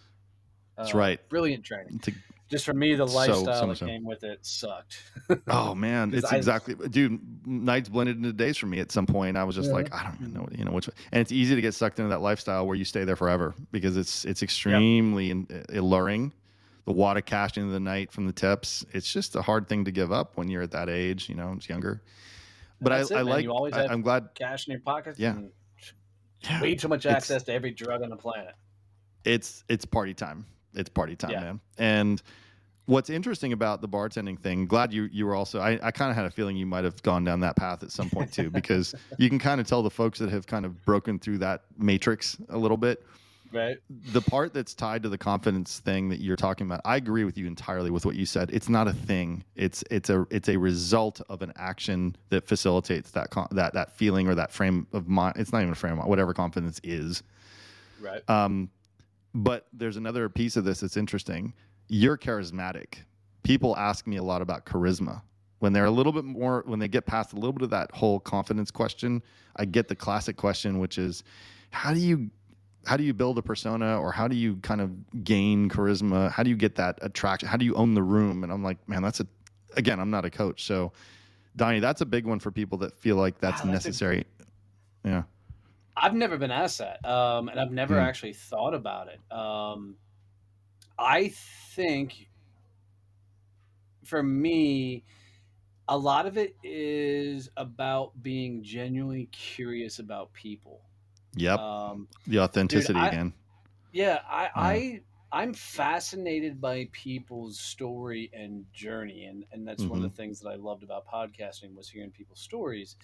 S2: That's
S1: uh,
S2: right.
S1: Brilliant training.
S2: To-
S1: Just for me, the lifestyle
S2: so
S1: that
S2: so.
S1: came with it sucked.
S2: Oh man, it's
S1: I-
S2: exactly, dude. Nights blended into days for me at some point. I was just
S1: Yeah.
S2: like, I don't even know, you know, which. And it's easy to get sucked into that lifestyle where you stay there forever because it's it's extremely in- alluring. The water cashed into the night from the tips. It's just a hard thing to give up when you're at that age. You know, it's younger. But
S1: That's
S2: I,
S1: it,
S2: I like.
S1: You always
S2: I, I'm glad.
S1: Cash in your pockets.
S2: Yeah.
S1: and
S2: Yeah,
S1: way too much
S2: It's-
S1: access to every drug on the planet.
S2: it's it's party time. It's party time,
S1: Yeah.
S2: man. And what's interesting about the bartending thing, glad you you were also I, I kind of had a feeling you might have gone down that path at some point too, because you can kind of tell the folks that have kind of broken through that matrix a little bit.
S1: Right.
S2: The part that's tied to the confidence thing that you're talking about, I agree with you entirely with what you said. It's not a thing. It's it's a it's a result of an action that facilitates that con- that that feeling or that frame of mind. It's not even a frame of mind, whatever confidence is.
S1: Right.
S2: Um, but there's another piece of this that's interesting. You're charismatic. People ask me a lot about charisma. When they're a little bit more, when they get past a little bit of that whole confidence question, I get the classic question, which is, how do you, how do you build a persona, or how do you kind of gain charisma? How do you get that attraction? How do you own the room? And I'm like, man, that's a, again, I'm not a coach, so Donnie, that's a big one for people that feel like that's
S1: Wow, that's a-
S2: necessary. yeah.
S1: I've never been asked that, um, and I've never
S2: Hmm.
S1: actually thought about it. Um, I think for me, a lot of it is about being genuinely curious about people.
S2: Yep.
S1: Um,
S2: the authenticity
S1: I-
S2: again.
S1: yeah, I, I I'm fascinated by people's story and journey, and and that's one of the things that I loved about podcasting was hearing people's stories.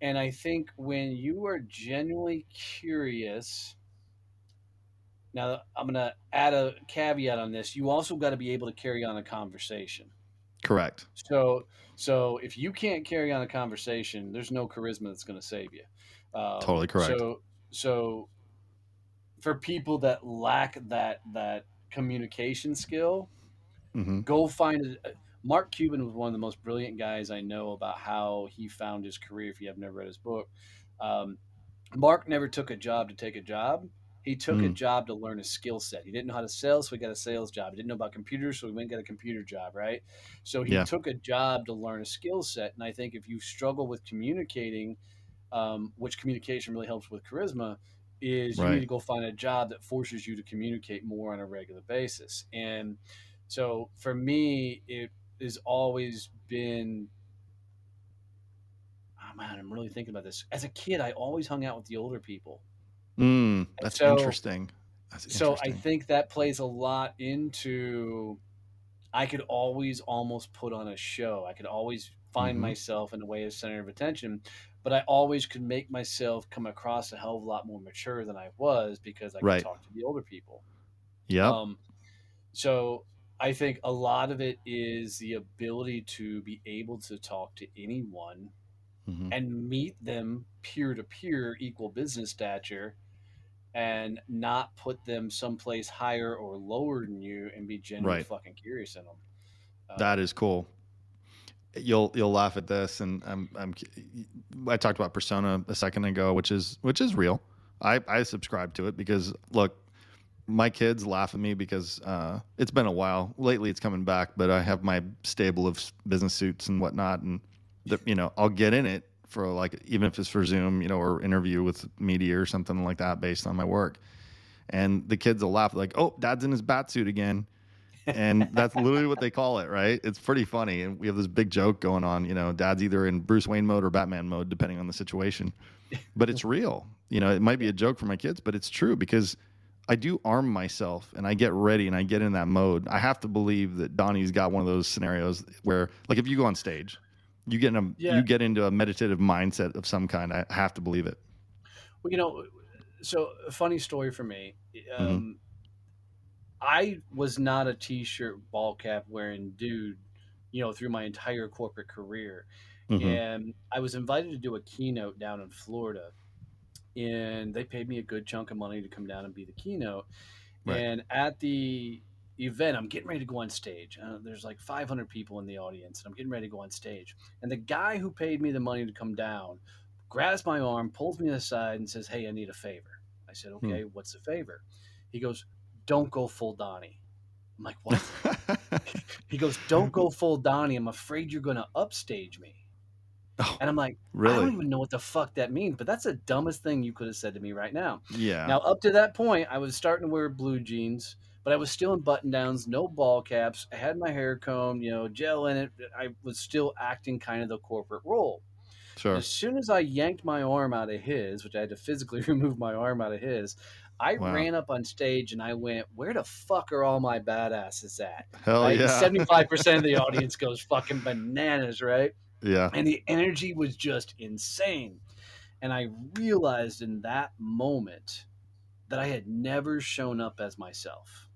S1: And I think when you are genuinely curious, now I'm gonna add a caveat on this. You also got to be able to carry on a conversation.
S2: Correct.
S1: So so if you can't carry on a conversation, there's no charisma that's going to save you. Um,
S2: Totally correct.
S1: So so for people that lack that that communication skill,
S2: hmm
S1: go find a, Mark Cuban was one of the most brilliant guys I know about how he found his career. If you have never read his book, um, Mark never took a job to take a job. He took a
S2: Mm.
S1: job to learn a skill set. He didn't know how to sell, so he got a sales job. He didn't know about computers, so he went and got a computer job, right? So he
S2: Yeah.
S1: took a job to learn a skill set. And I think if you struggle with communicating, um, which communication really helps with charisma, is you
S2: Right.
S1: need to go find a job that forces you to communicate more on a regular basis. And so for me, it has always been. Oh man, I'm really thinking about this. As a kid, I always hung out with the older people.
S2: Mm, that's
S1: so-
S2: interesting. That's
S1: So I think that plays a lot into. I could always almost put on a show. I could always find
S2: Mhm.
S1: myself in a way of center of attention, but I always could make myself come across a hell of a lot more mature than I was because I could
S2: Right.
S1: talk to the older people.
S2: Yeah.
S1: Um, so I think a lot of it is the ability to be able to talk to anyone
S2: Mhm.
S1: and meet them peer to peer, equal business stature, and not put them someplace higher or lower than you, and be genuinely
S2: Right.
S1: fucking curious in them. Um,
S2: That is cool. You'll you'll laugh at this, and I'm I'm I talked about persona a second ago, which is which is real. I I subscribe to it because look, my kids laugh at me because uh, it's been a while. Lately, it's coming back, but I have my stable of business suits and whatnot, and the, you know I'll get in it for like even if it's for Zoom, you know, or interview with media or something like that based on my work. And the kids will laugh like, "Oh, dad's in his bat suit again." And that's literally what they call it, right? It's pretty funny, and we have this big joke going on. You know, Dad's either in Bruce Wayne mode or Batman mode, depending on the situation. But it's real. You know, it might be a joke for my kids, but it's true because I do arm myself and I get ready and I get in that mode. I have to believe that Donnie's got one of those scenarios where, like, if you go on stage, you get in a yeah. you get into a meditative mindset of some kind. I have to believe it.
S1: Well, you know, so a funny story for me. Mm-hmm. Um, mm-hmm I was not a t-shirt ball cap wearing dude, you know, through my entire corporate career. Mm-hmm. And I was invited to do a keynote down in Florida. And they paid me a good chunk of money to come down and be the keynote. Right. And at the event, I'm getting ready to go on stage. Uh, there's like 500 people in the audience, and I'm getting ready to go on stage. And the guy who paid me the money to come down grabs my arm, pulls me aside, and says, Hey, I need a favor. I said, hmm. Okay, hmm. what's the favor? He goes, don't go full Donnie. I'm like, what? he goes, don't go full Donnie. I'm afraid you're going to upstage me. Oh, and I'm like, really? I don't even know what the fuck that means, but that's the dumbest thing you could have said to me right now.
S2: Yeah.
S1: Now, up to that point, I was starting to wear blue jeans, but I was still in button downs, no ball caps. I had my hair combed, you know, gel in it. I was still acting kind of the corporate role.
S2: Sure.
S1: As soon as I yanked my arm out of his, which I had to physically remove my arm out of his, I wow. ran up on stage and I went, "Where the fuck are all my badasses at?"
S2: Hell
S1: right?
S2: yeah!
S1: Seventy-five percent of the audience goes fucking bananas, right?
S2: Yeah.
S1: And the energy was just insane, and I realized in that moment that I had never shown up as myself.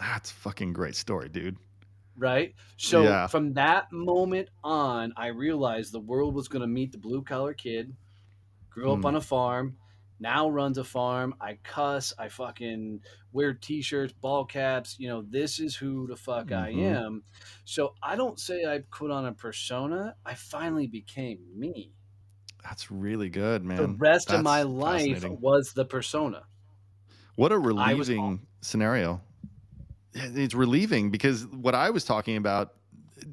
S2: That's fucking great story, dude.
S1: Right. So yeah. from that moment on, I realized the world was going to meet the blue collar kid, grew up mm. on a farm, now runs a farm. I cuss. I fucking wear t-shirts, ball caps. You know, this is who the fuck mm-hmm. I am. So I don't say I put on a persona. I finally became me.
S2: That's really good, man.
S1: The rest
S2: That's
S1: of my life was the persona.
S2: What a relieving scenario. It's relieving because what I was talking about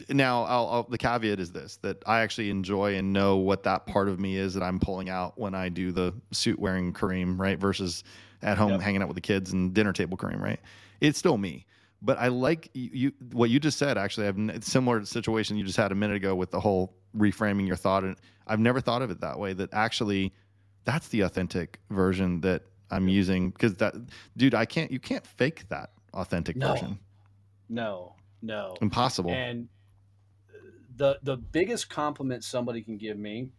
S2: now I'll, I'll, the caveat is this that I actually enjoy and know what that part of me is that I'm pulling out when I do the suit wearing Kareem, right? Versus at home yep. hanging out with the kids and dinner table Kareem, right? It's still me. But I like you, you what you just said. Actually, I've a similar situation you just had a minute ago with the whole reframing your thought, and I've never thought of it that way. That actually, that's the authentic version that I'm using because that, dude, I can't. You can't fake that authentic
S1: no.
S2: version.
S1: No, no,
S2: impossible.
S1: And the the biggest compliment somebody can give me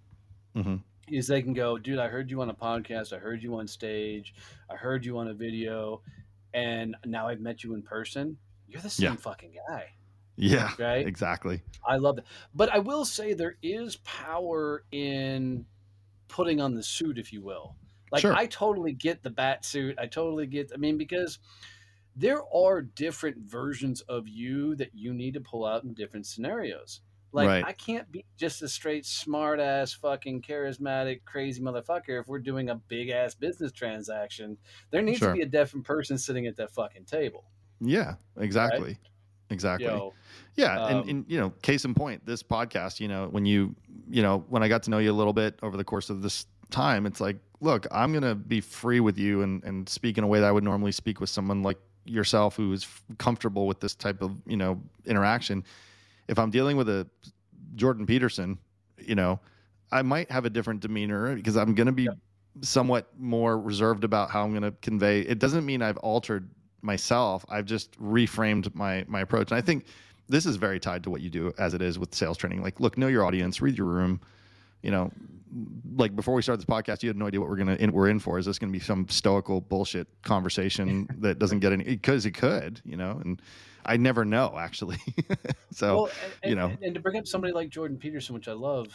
S1: mm-hmm. is they can go, dude, I heard you on a podcast, I heard you on stage, I heard you on a video, and now I've met you in person. You're the same yeah. fucking guy.
S2: Yeah. Right. Exactly.
S1: I love that. But I will say there is power in putting on the suit, if you will. Like sure. I totally get the bat suit. I totally get. I mean, because there are different versions of you that you need to pull out in different scenarios. Like right. I can't be just a straight smart ass fucking charismatic crazy motherfucker if we're doing a big ass business transaction. There needs sure. to be a different person sitting at that fucking table.
S2: Yeah, exactly. Right? Exactly. Yo, yeah, um, and, and you know, case in point, this podcast, you know, when you you know, when I got to know you a little bit over the course of this time, it's like, look, I'm gonna be free with you and and speak in a way that I would normally speak with someone like yourself who is comfortable with this type of, you know, interaction if I'm dealing with a Jordan Peterson, you know, I might have a different demeanor because I'm going to be somewhat more reserved about how I'm going to convey. It doesn't mean I've altered myself. I've just reframed my my approach. And I think this is very tied to what you do as it is with sales training. Like, look, know your audience, read your room. You know, like before we started this podcast, you had no idea what we're gonna in, we're in for. Is this gonna be some stoical bullshit conversation that doesn't get any? Because it could, you know, and I never know actually. so well,
S1: and,
S2: you know,
S1: and, to bring up somebody like Jordan Peterson, which I love,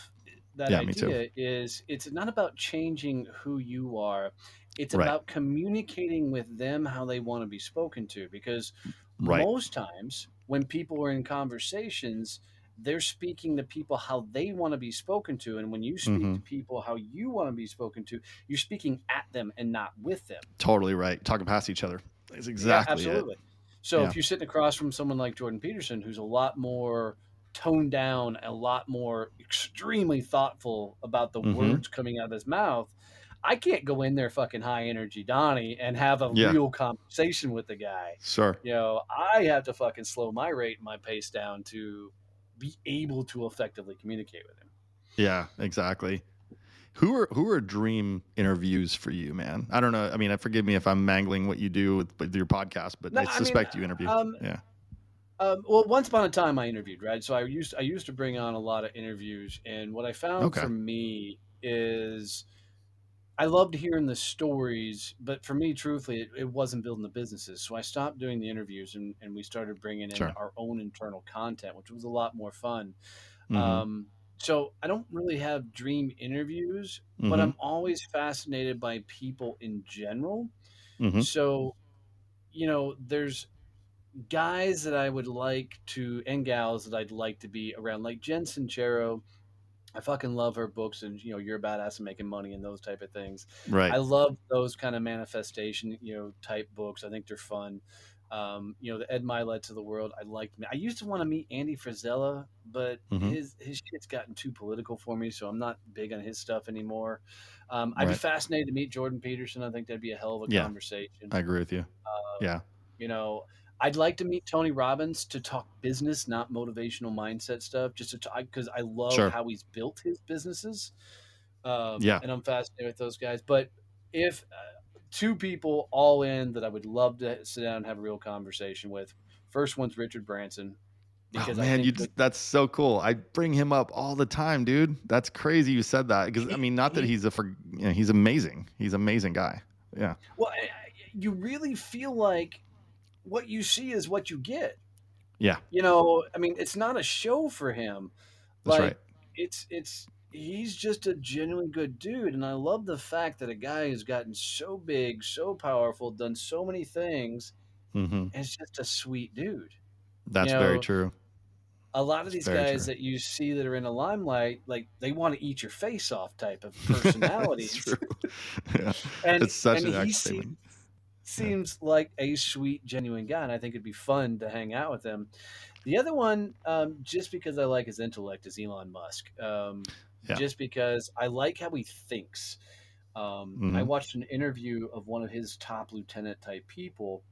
S1: that yeah, idea is it's not about changing who you are. It's right. about communicating with them how they want to be spoken to. Because right. most times when people are in conversations, they're speaking to people how they want to be spoken to. And when you speak mm-hmm. to people how you want to be spoken to, you're speaking at them and not with them.
S2: Totally right. Talking past each other. It's exactly yeah, absolutely. It.
S1: So yeah. if you're sitting across from someone like Jordan Peterson, who's a lot more toned down, a lot more extremely thoughtful about the
S2: Mhm.
S1: words coming out of his mouth. I can't go in there fucking high energy Donnie and have a
S2: Yeah.
S1: real conversation with the guy.
S2: Sure.
S1: You know, I have to fucking slow my rate and my pace down to be able to effectively communicate with him.
S2: Yeah, exactly. Who are who are dream interviews for you, man? I don't know. I mean, forgive me if I'm mangling what you do with, with your podcast, but
S1: No,
S2: I
S1: I mean,
S2: suspect you interview.
S1: um,
S2: yeah.
S1: Um, well, once upon a time, I interviewed, right? So I used I used to bring on a lot of interviews, and what I found
S2: Okay.
S1: for me is I loved hearing the stories, but for me, truthfully, it, it wasn't building the businesses. So I stopped doing the interviews, and, and we started bringing in
S2: Sure.
S1: our own internal content, which was a lot more fun.
S2: Mhm.
S1: Um, so I don't really have dream interviews, but
S2: Mhm.
S1: I'm always fascinated by people in general.
S2: Mhm.
S1: So, you know, there's guys that I would like to and gals that I'd like to be around, like Jen Sincero. I fucking love her books, and you know, you're a badass and making money and those type of things.
S2: right.
S1: I love those kind of manifestation, you know, type books. I think they're fun. Um, you know, the Ed Mylett's of the world. I like. I used to want to meet Andy Frisella, but
S2: Mhm.
S1: his his shit's gotten too political for me, so I'm not big on his stuff anymore. Um, I'd be fascinated to meet Jordan Peterson. I think that'd be a hell of a
S2: Yeah.
S1: conversation.
S2: I agree with you.
S1: Um,
S2: Yeah.
S1: You know, I'd like to meet Tony Robbins to talk business, not motivational mindset stuff, just to talk because I love
S2: Sure.
S1: how he's built his businesses. Um,
S2: Yeah.
S1: and I'm fascinated with those guys. But if uh, two people all in that I would love to sit down and have a real conversation with, first one's Richard Branson.
S2: Oh, man, you just, that's so cool. I bring him up all the time, dude. That's crazy you said that because I mean, not that he's a for, you know, he's amazing. He's an amazing guy. Yeah.
S1: well, you really feel like what you see is what you get.
S2: Yeah.
S1: You know, I mean, it's not a show for him.
S2: That's
S1: like,
S2: right.
S1: it's it's he's just a genuinely good dude and i love the fact that a guy who's gotten so big so powerful done so many things
S2: hmm
S1: is just a sweet dude
S2: That's
S1: You
S2: very true.
S1: a lot of
S2: It's
S1: these guys
S2: true.
S1: that you see that are in the limelight like they want to eat your face off type of personalities
S2: true. yeah.
S1: and,
S2: It's such
S1: and
S2: an
S1: he
S2: accurate
S1: se-
S2: statement.
S1: seems like a sweet genuine guy and i think it'd be fun to hang out with him the other one um, just because i like his intellect is elon musk um,
S2: Yeah.
S1: just because i like how he thinks um, i
S2: Mhm.
S1: watched an interview of one of his top lieutenant type people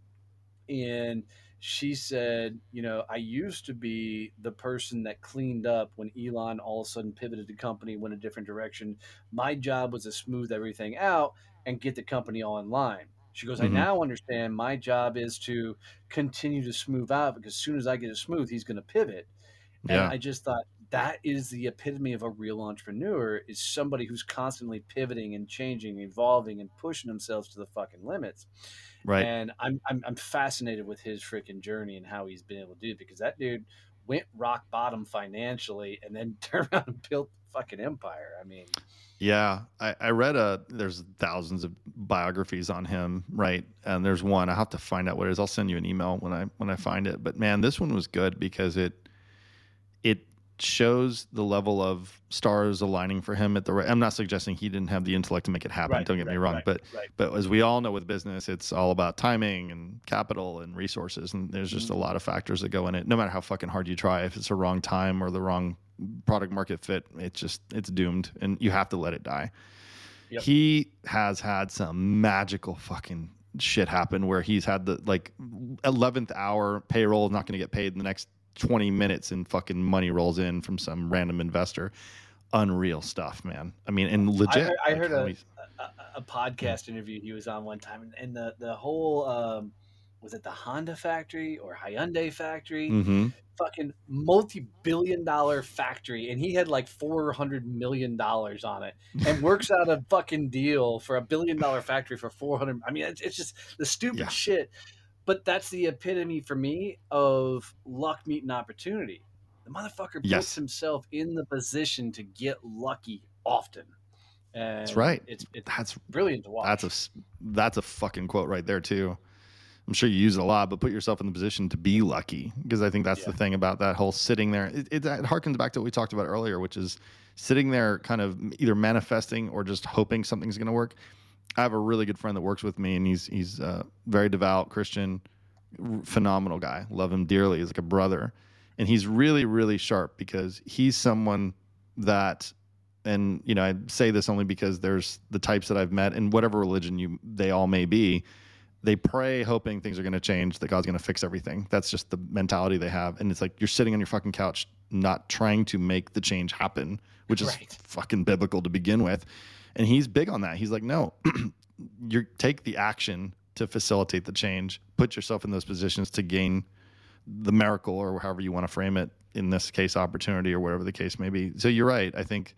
S1: and she said, you know, I used to be the person that cleaned up when Elon all of a sudden pivoted the company, went a different direction. My job was to smooth everything out and get the company all in line. She goes, I
S2: Mhm.
S1: now understand my job is to continue to smooth out because as soon as I get it smooth, he's going to pivot. And
S2: Yeah.
S1: I just thought that is the epitome of a real entrepreneur is somebody who's constantly pivoting and changing, evolving and pushing themselves to the fucking limits.
S2: Right.
S1: And I'm, I'm I'm fascinated with his freaking journey and how he's been able to do it because that dude went rock bottom financially and then turned around and built fucking empire. I mean,
S2: Yeah, I, I read a. There's thousands of biographies on him, right? And there's one. I have to find out what it is. I'll send you an email when I when I find it. But man, this one was good because it shows the level of stars aligning for him at the right. I'm not suggesting he didn't have the intellect to make it happen.
S1: Right,
S2: don't get me wrong,
S1: right,
S2: but
S1: right.
S2: but as we all know with business, it's all about timing and capital and resources, and there's just a
S1: Mhm.
S2: lot of factors that go in it. No matter how fucking hard you try, if it's the wrong time or the wrong product market fit, it's just it's doomed, and you have to let it die.
S1: Yep.
S2: He has had some magical fucking shit happen where he's had the like 11th hour payroll not going to get paid in the next 20 minutes and fucking money rolls in from some random investor unreal stuff man i mean and legit
S1: heard- I
S2: like,
S1: heard a-
S2: he's-
S1: a, a podcast interview he was on one time, and, and the the whole um, was it the Honda factory or Hyundai factory?
S2: Mhm.
S1: Fucking multi-billion dollar factory, and he had like four hundred million dollars on it, and works out a fucking deal for a billion dollar factory for four hundred. I mean, it's, it's just the stupid
S2: Yeah.
S1: shit. But that's the epitome for me of luck meeting opportunity. The motherfucker puts
S2: Yes.
S1: himself in the position to get lucky often. And
S2: That's right.
S1: It's it's
S2: that's
S1: brilliant to watch.
S2: that's a that's a fucking quote right there too i'm sure you use it a lot but put yourself in the position to be lucky because i think that's the thing about that whole sitting there it, it, it harkens back to what we talked about earlier which is sitting there kind of either manifesting or just hoping something's going to work i have a really good friend that works with me and he's he's uh, very devout christian phenomenal guy. Love him dearly. He's like a brother. And he's really really sharp because he's someone that and you know I say this only because there's the types that I've met in whatever religion you they all may be. They pray hoping things are going to change that God's going to fix everything. That's just the mentality they have. And it's like you're sitting on your fucking couch not trying to make the change happen which is
S1: Right.
S2: fucking biblical to begin with and he's big on that. He's like no you take the action to facilitate the change. Put yourself in those positions to gain the miracle or however you want to frame it in this case opportunity or whatever the case may be. So you're right. I think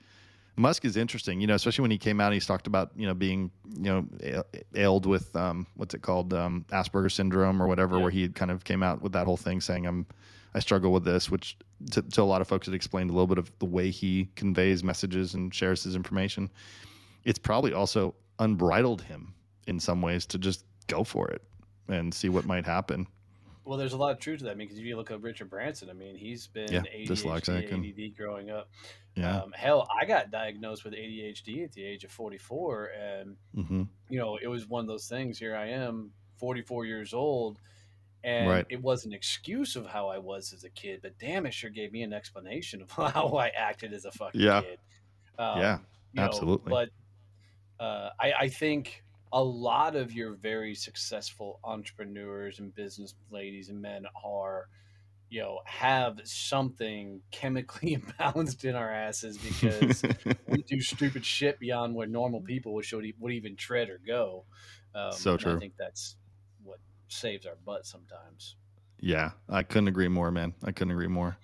S2: musk is interesting you know especially when he came out he's talked about you know being you know ailed with um, what's it called um, asperger's syndrome or whatever
S1: Yeah.
S2: where he kind of came out with that whole thing saying i'm i struggle with this which to, to a lot of folks it explained a little bit of the way he conveys messages and shares his information it's probably also unbridled him in some ways to just go for it and see what might happen
S1: Well, there's a lot of truth to that. I mean, because if you look at Richard Branson, I mean, he's been
S2: Yeah,
S1: ADHD, ADD growing up.
S2: yeah
S1: Um, hell, I got diagnosed with ADHD at the age of 44, and
S2: hmm
S1: you know, it was one of those things. Here I am, 44 years old, and
S2: Right.
S1: it was an excuse of how I was as a kid. But damn, it sure gave me an explanation of how I acted as a fucking
S2: Yeah.
S1: kid. Um,
S2: Yeah,
S1: you know,
S2: absolutely.
S1: but uh, I, I think a lot of your very successful entrepreneurs and business ladies and men are you know have something chemically imbalanced in our asses because we do stupid shit beyond where normal people would should would even tread or go. Um,
S2: So true.
S1: I think that's what saves our butt sometimes.
S2: Yeah, I couldn't agree more, man. I couldn't agree more.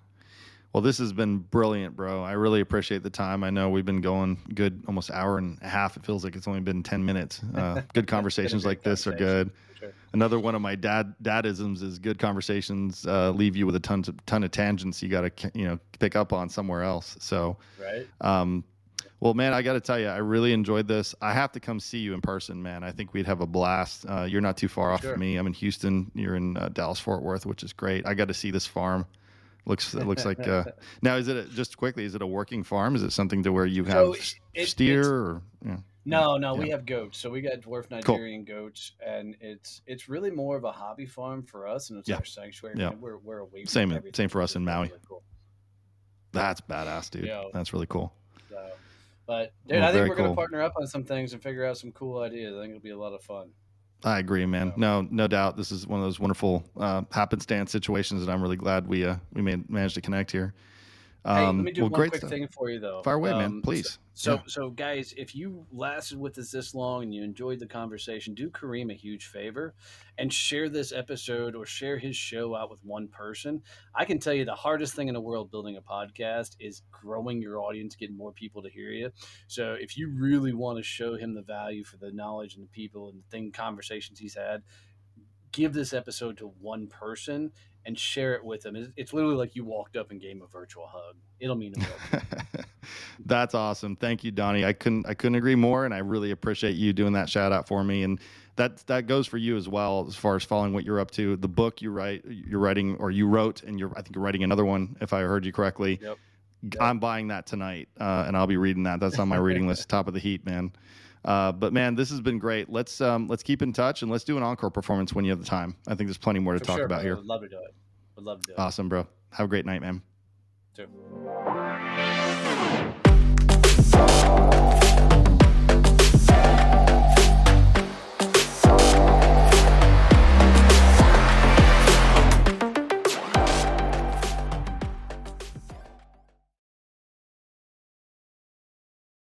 S2: Well, this has been brilliant, bro. I really appreciate the time. I know we've been going good almost hour and a half. It feels like it's only been 10 minutes. Uh, good conversations like this are good.
S1: Sure.
S2: Another one of my dad dadisms is good conversations uh, leave you with a ton of, ton of tangents you got to you know pick up on somewhere else. So,
S1: Right?
S2: um, well, man, I got to tell you, I really enjoyed this. I have to come see you in person, man. I think we'd have a blast. Uh, you're not too far off
S1: Sure.
S2: from me. I'm in Houston. You're in uh, Dallas Fort Worth, which is great. I got to see this farm. Looks it looks like uh, now is it a, just quickly? Is it a working farm? Is it something to where you have
S1: So it-
S2: steer or yeah.
S1: No, no, we have goats. So we got dwarf
S2: Cool.
S1: Nigerian goats, and it's it's really more of a hobby farm for us, and it's
S2: Yeah.
S1: our sanctuary.
S2: Yeah.
S1: We're we're away
S2: Same- same for us in Maui.
S1: really cool.
S2: That's badass, dude.
S1: Yeah.
S2: That's really cool.
S1: So, but dude,
S2: Well,
S1: I think we're gonna partner up on some things and figure out some cool ideas. I think it'll be a lot of fun.
S2: I agree, man. No, no doubt. This is one of those wonderful uh, happenstance situations that I'm really glad we uh, we made, managed to connect here.
S1: Hey, let
S2: Um,
S1: me do
S2: well,
S1: one
S2: great
S1: quick
S2: stuff.
S1: thing for you though.
S2: Fire away, man.
S1: Um,
S2: Please.
S1: So,
S2: Yeah.
S1: so guys, if you lasted with us this long and you enjoyed the conversation, do Kareem a huge favor and share this episode or share his show out with one person. I can tell you the hardest thing in the world building a podcast is growing your audience, getting more people to hear you. So, if you really want to show him the value for the knowledge and the people and the thing conversations he's had, give this episode to one person and share it with them. It's, it's literally like you walked up and gave him a virtual hug. It'll mean the world.
S2: That's awesome. Thank you, Donnie. I couldn't I couldn't agree more, and I really appreciate you doing that shout out for me. And that that goes for you as well, as far as following what you're up to. The book you write, you're writing, or you wrote, and you're I think you're writing another one, if I heard you correctly.
S1: Yep.
S2: I'm buying that tonight, uh, and I'll be reading that. That's on my reading list, top of the heat, man. Uh, but man, this has been great. Let's um, let's keep in touch and let's do an encore performance when you have the time. I think there's plenty more to
S1: For
S2: talk
S1: sure,
S2: about
S1: brother.
S2: here.
S1: Would love to do it. Would love to do it.
S2: Awesome, bro. Have a great night, man.
S1: too.